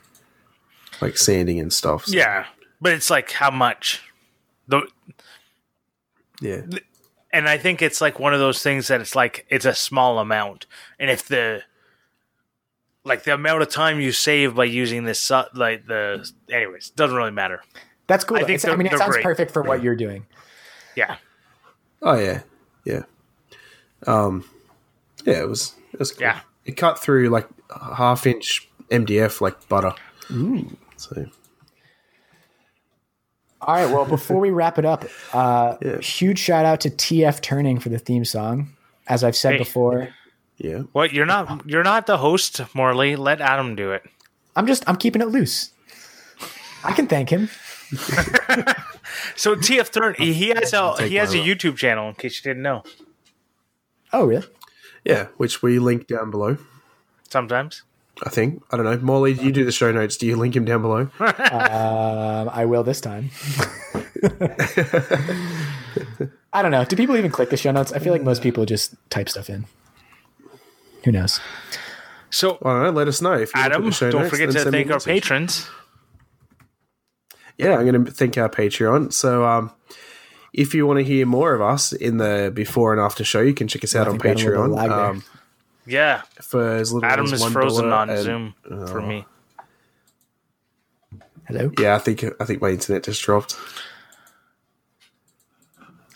like sanding and stuff. So, Yeah, but it's like how much. The yeah, and I think it's like one of those things that it's like it's a small amount, and if the like the amount of time you save by using this, su- like the anyways, doesn't really matter. That's cool. I I, think I mean, it sounds great. perfect for what you're doing. Yeah, Oh yeah, yeah. Um, yeah, it was. It was cool. Yeah. It cut through like a half inch MDF like butter. So All right. Well, before we wrap it up, uh, Yeah. huge shout out to TF Turning for the theme song. As I've said Hey. before, Yeah. What you're not you're not the host, Morley. Let Adam do it. I'm just I'm keeping it loose. I can thank him. So TF Turn he has a he has a my- YouTube channel in case you didn't know. Oh, really? Yeah, which we link down below. Sometimes. I think. I don't know. Morley, you do the show notes. Do you link him down below? Um, I will this time. I don't know. Do people even click the show notes? I feel like most people just type stuff in. Who knows? So I don't know. Let us know. If you look at Adam, the show don't notes, forget to thank our patrons. Yeah, I'm going to thank our Patreon. So, um, if you want to hear more of us in the before and after show, you can check us out I on think we had a little Patreon. lag there. Um, Yeah. for as little Adam as is $1 frozen on and- Zoom for me. Hello. Yeah, I think I think my internet just dropped.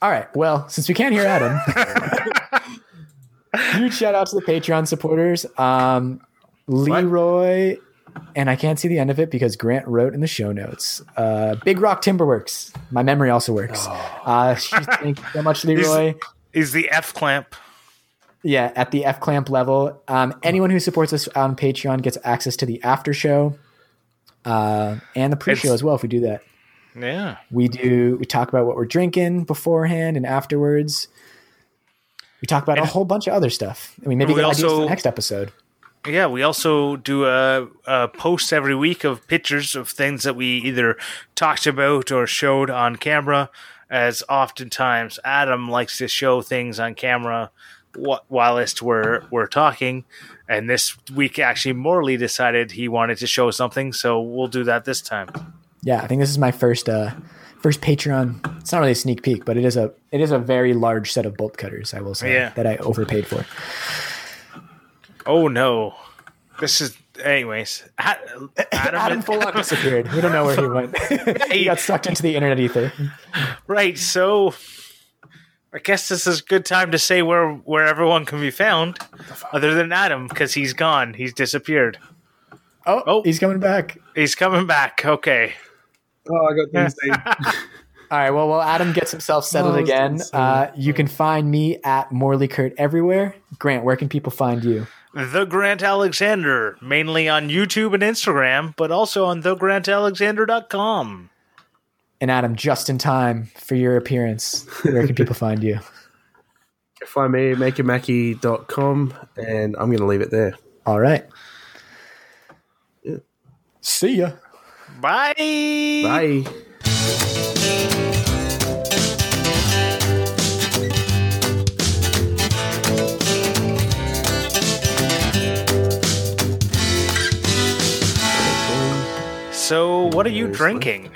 All right. Well, since we can't hear Adam, huge shout out to the Patreon supporters. Um, Leroy, and I can't see the end of it because Grant wrote in the show notes. Uh, Big Rock Timberworks. My memory also works. Uh, thank you so much, Leroy. Is the F clamp. Yeah, at the F Clamp level. Um, anyone who supports us on Patreon gets access to the after show uh, and the pre show as well if we do that. Yeah. We do. We talk about what we're drinking beforehand and afterwards. We talk about a whole bunch of other stuff. I mean, maybe We get ideas for also- the next episode. Yeah, we also do a, a post every week of pictures of things that we either talked about or showed on camera. As oftentimes Adam likes to show things on camera whilst we're we're talking, and this week actually Morley decided he wanted to show something, so we'll do that this time. Yeah, I think this is my first uh, first Patreon. It's not really a sneak peek, but it is a it is a very large set of bolt cutters. I will say Yeah. that I overpaid for. Oh no, this is anyways. Adam, Adam full on disappeared. We don't know where he went. he got sucked into the internet ether. Right, so I guess this is a good time to say where where everyone can be found, other than Adam, because he's gone. He's disappeared. Oh, Oh. he's coming back. He's coming back. Okay. Oh, I got things. All right. Well, while Adam gets himself settled Oh, again, uh, you can find me at Morley Kert everywhere. Grant, where can people find you? The Grant Alexander, mainly on YouTube and Instagram, but also on thegrantalexander.com. And Adam, just in time for your appearance. Where can people find you? Find me at makermackie.com and I'm going to leave it there. All right. Yeah. See ya. Bye. Bye. So, what are you Seriously? drinking?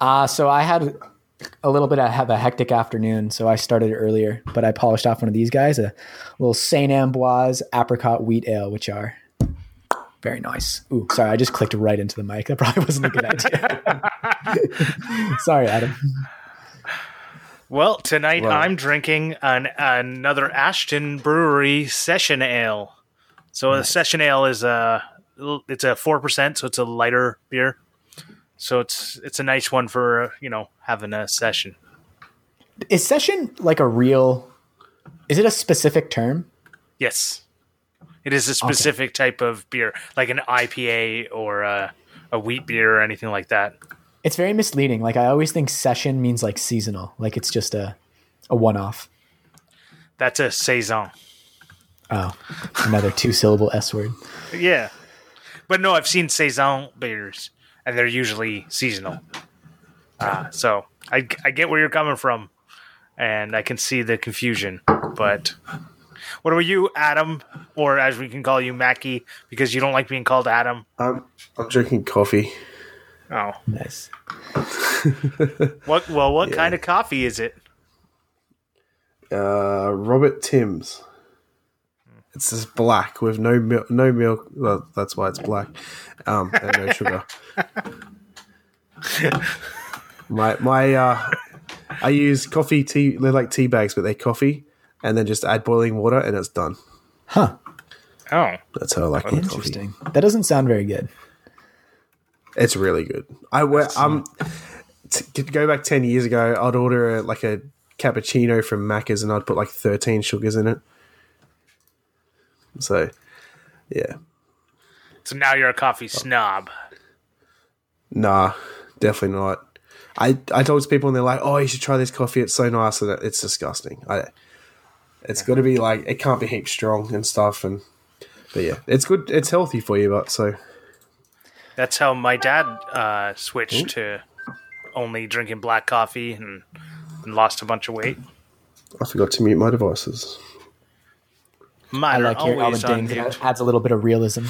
Uh, so I had a little bit of a hectic afternoon, so I started earlier, but I polished off one of these guys, a little Saint Ambroise apricot wheat ale, which are very nice. Ooh, sorry, I just clicked right into the mic. That probably wasn't a good idea. sorry, Adam. Well, tonight Well- I'm drinking an another Ashton Brewery Session Ale. So a Session Ale is a it's a four percent, so it's a lighter beer. So it's it's a nice one for you know having a session. Is session like a real? Is it a specific term? Yes, it is a specific type of beer, like an IPA or a, a wheat beer or anything like that. It's very misleading. Like I always think session means like seasonal, like it's just a a one off. That's a saison. Oh, another two syllable S word. Yeah, but no, I've seen saison beers, and they're usually seasonal. Uh, so I, I get where you're coming from, and I can see the confusion. But what about you, Adam, or as we can call you, Mackie, because you don't like being called Adam? I'm, I'm drinking coffee. Oh, Nice. what? Well, what kind of coffee is it? Uh, Robert Timms. It's just black with no milk. No milk. Well, that's why it's black. Um, and no sugar. my my uh, I use coffee tea. They're like tea bags, but they're coffee, and then just add boiling water, and it's done. Huh. Oh, That's how I like my coffee. Interesting. That doesn't sound very good. It's really good. I we- um t- to go back ten years ago, I'd order a, like a cappuccino from Macca's and I'd put like thirteen sugars in it. So, yeah, So now you're a coffee snob. nah, definitely not. I I talk to people and they're like, "Oh, you should try this coffee. It's so nice." And it's disgusting. I, it's got to be like it can't be heap strong and stuff. And but yeah, it's good. It's healthy for you, but so That's how my dad uh, switched to only drinking black coffee and, and lost a bunch of weight. I forgot to mute my devices. I like hearing all the dings. It adds a little bit of realism.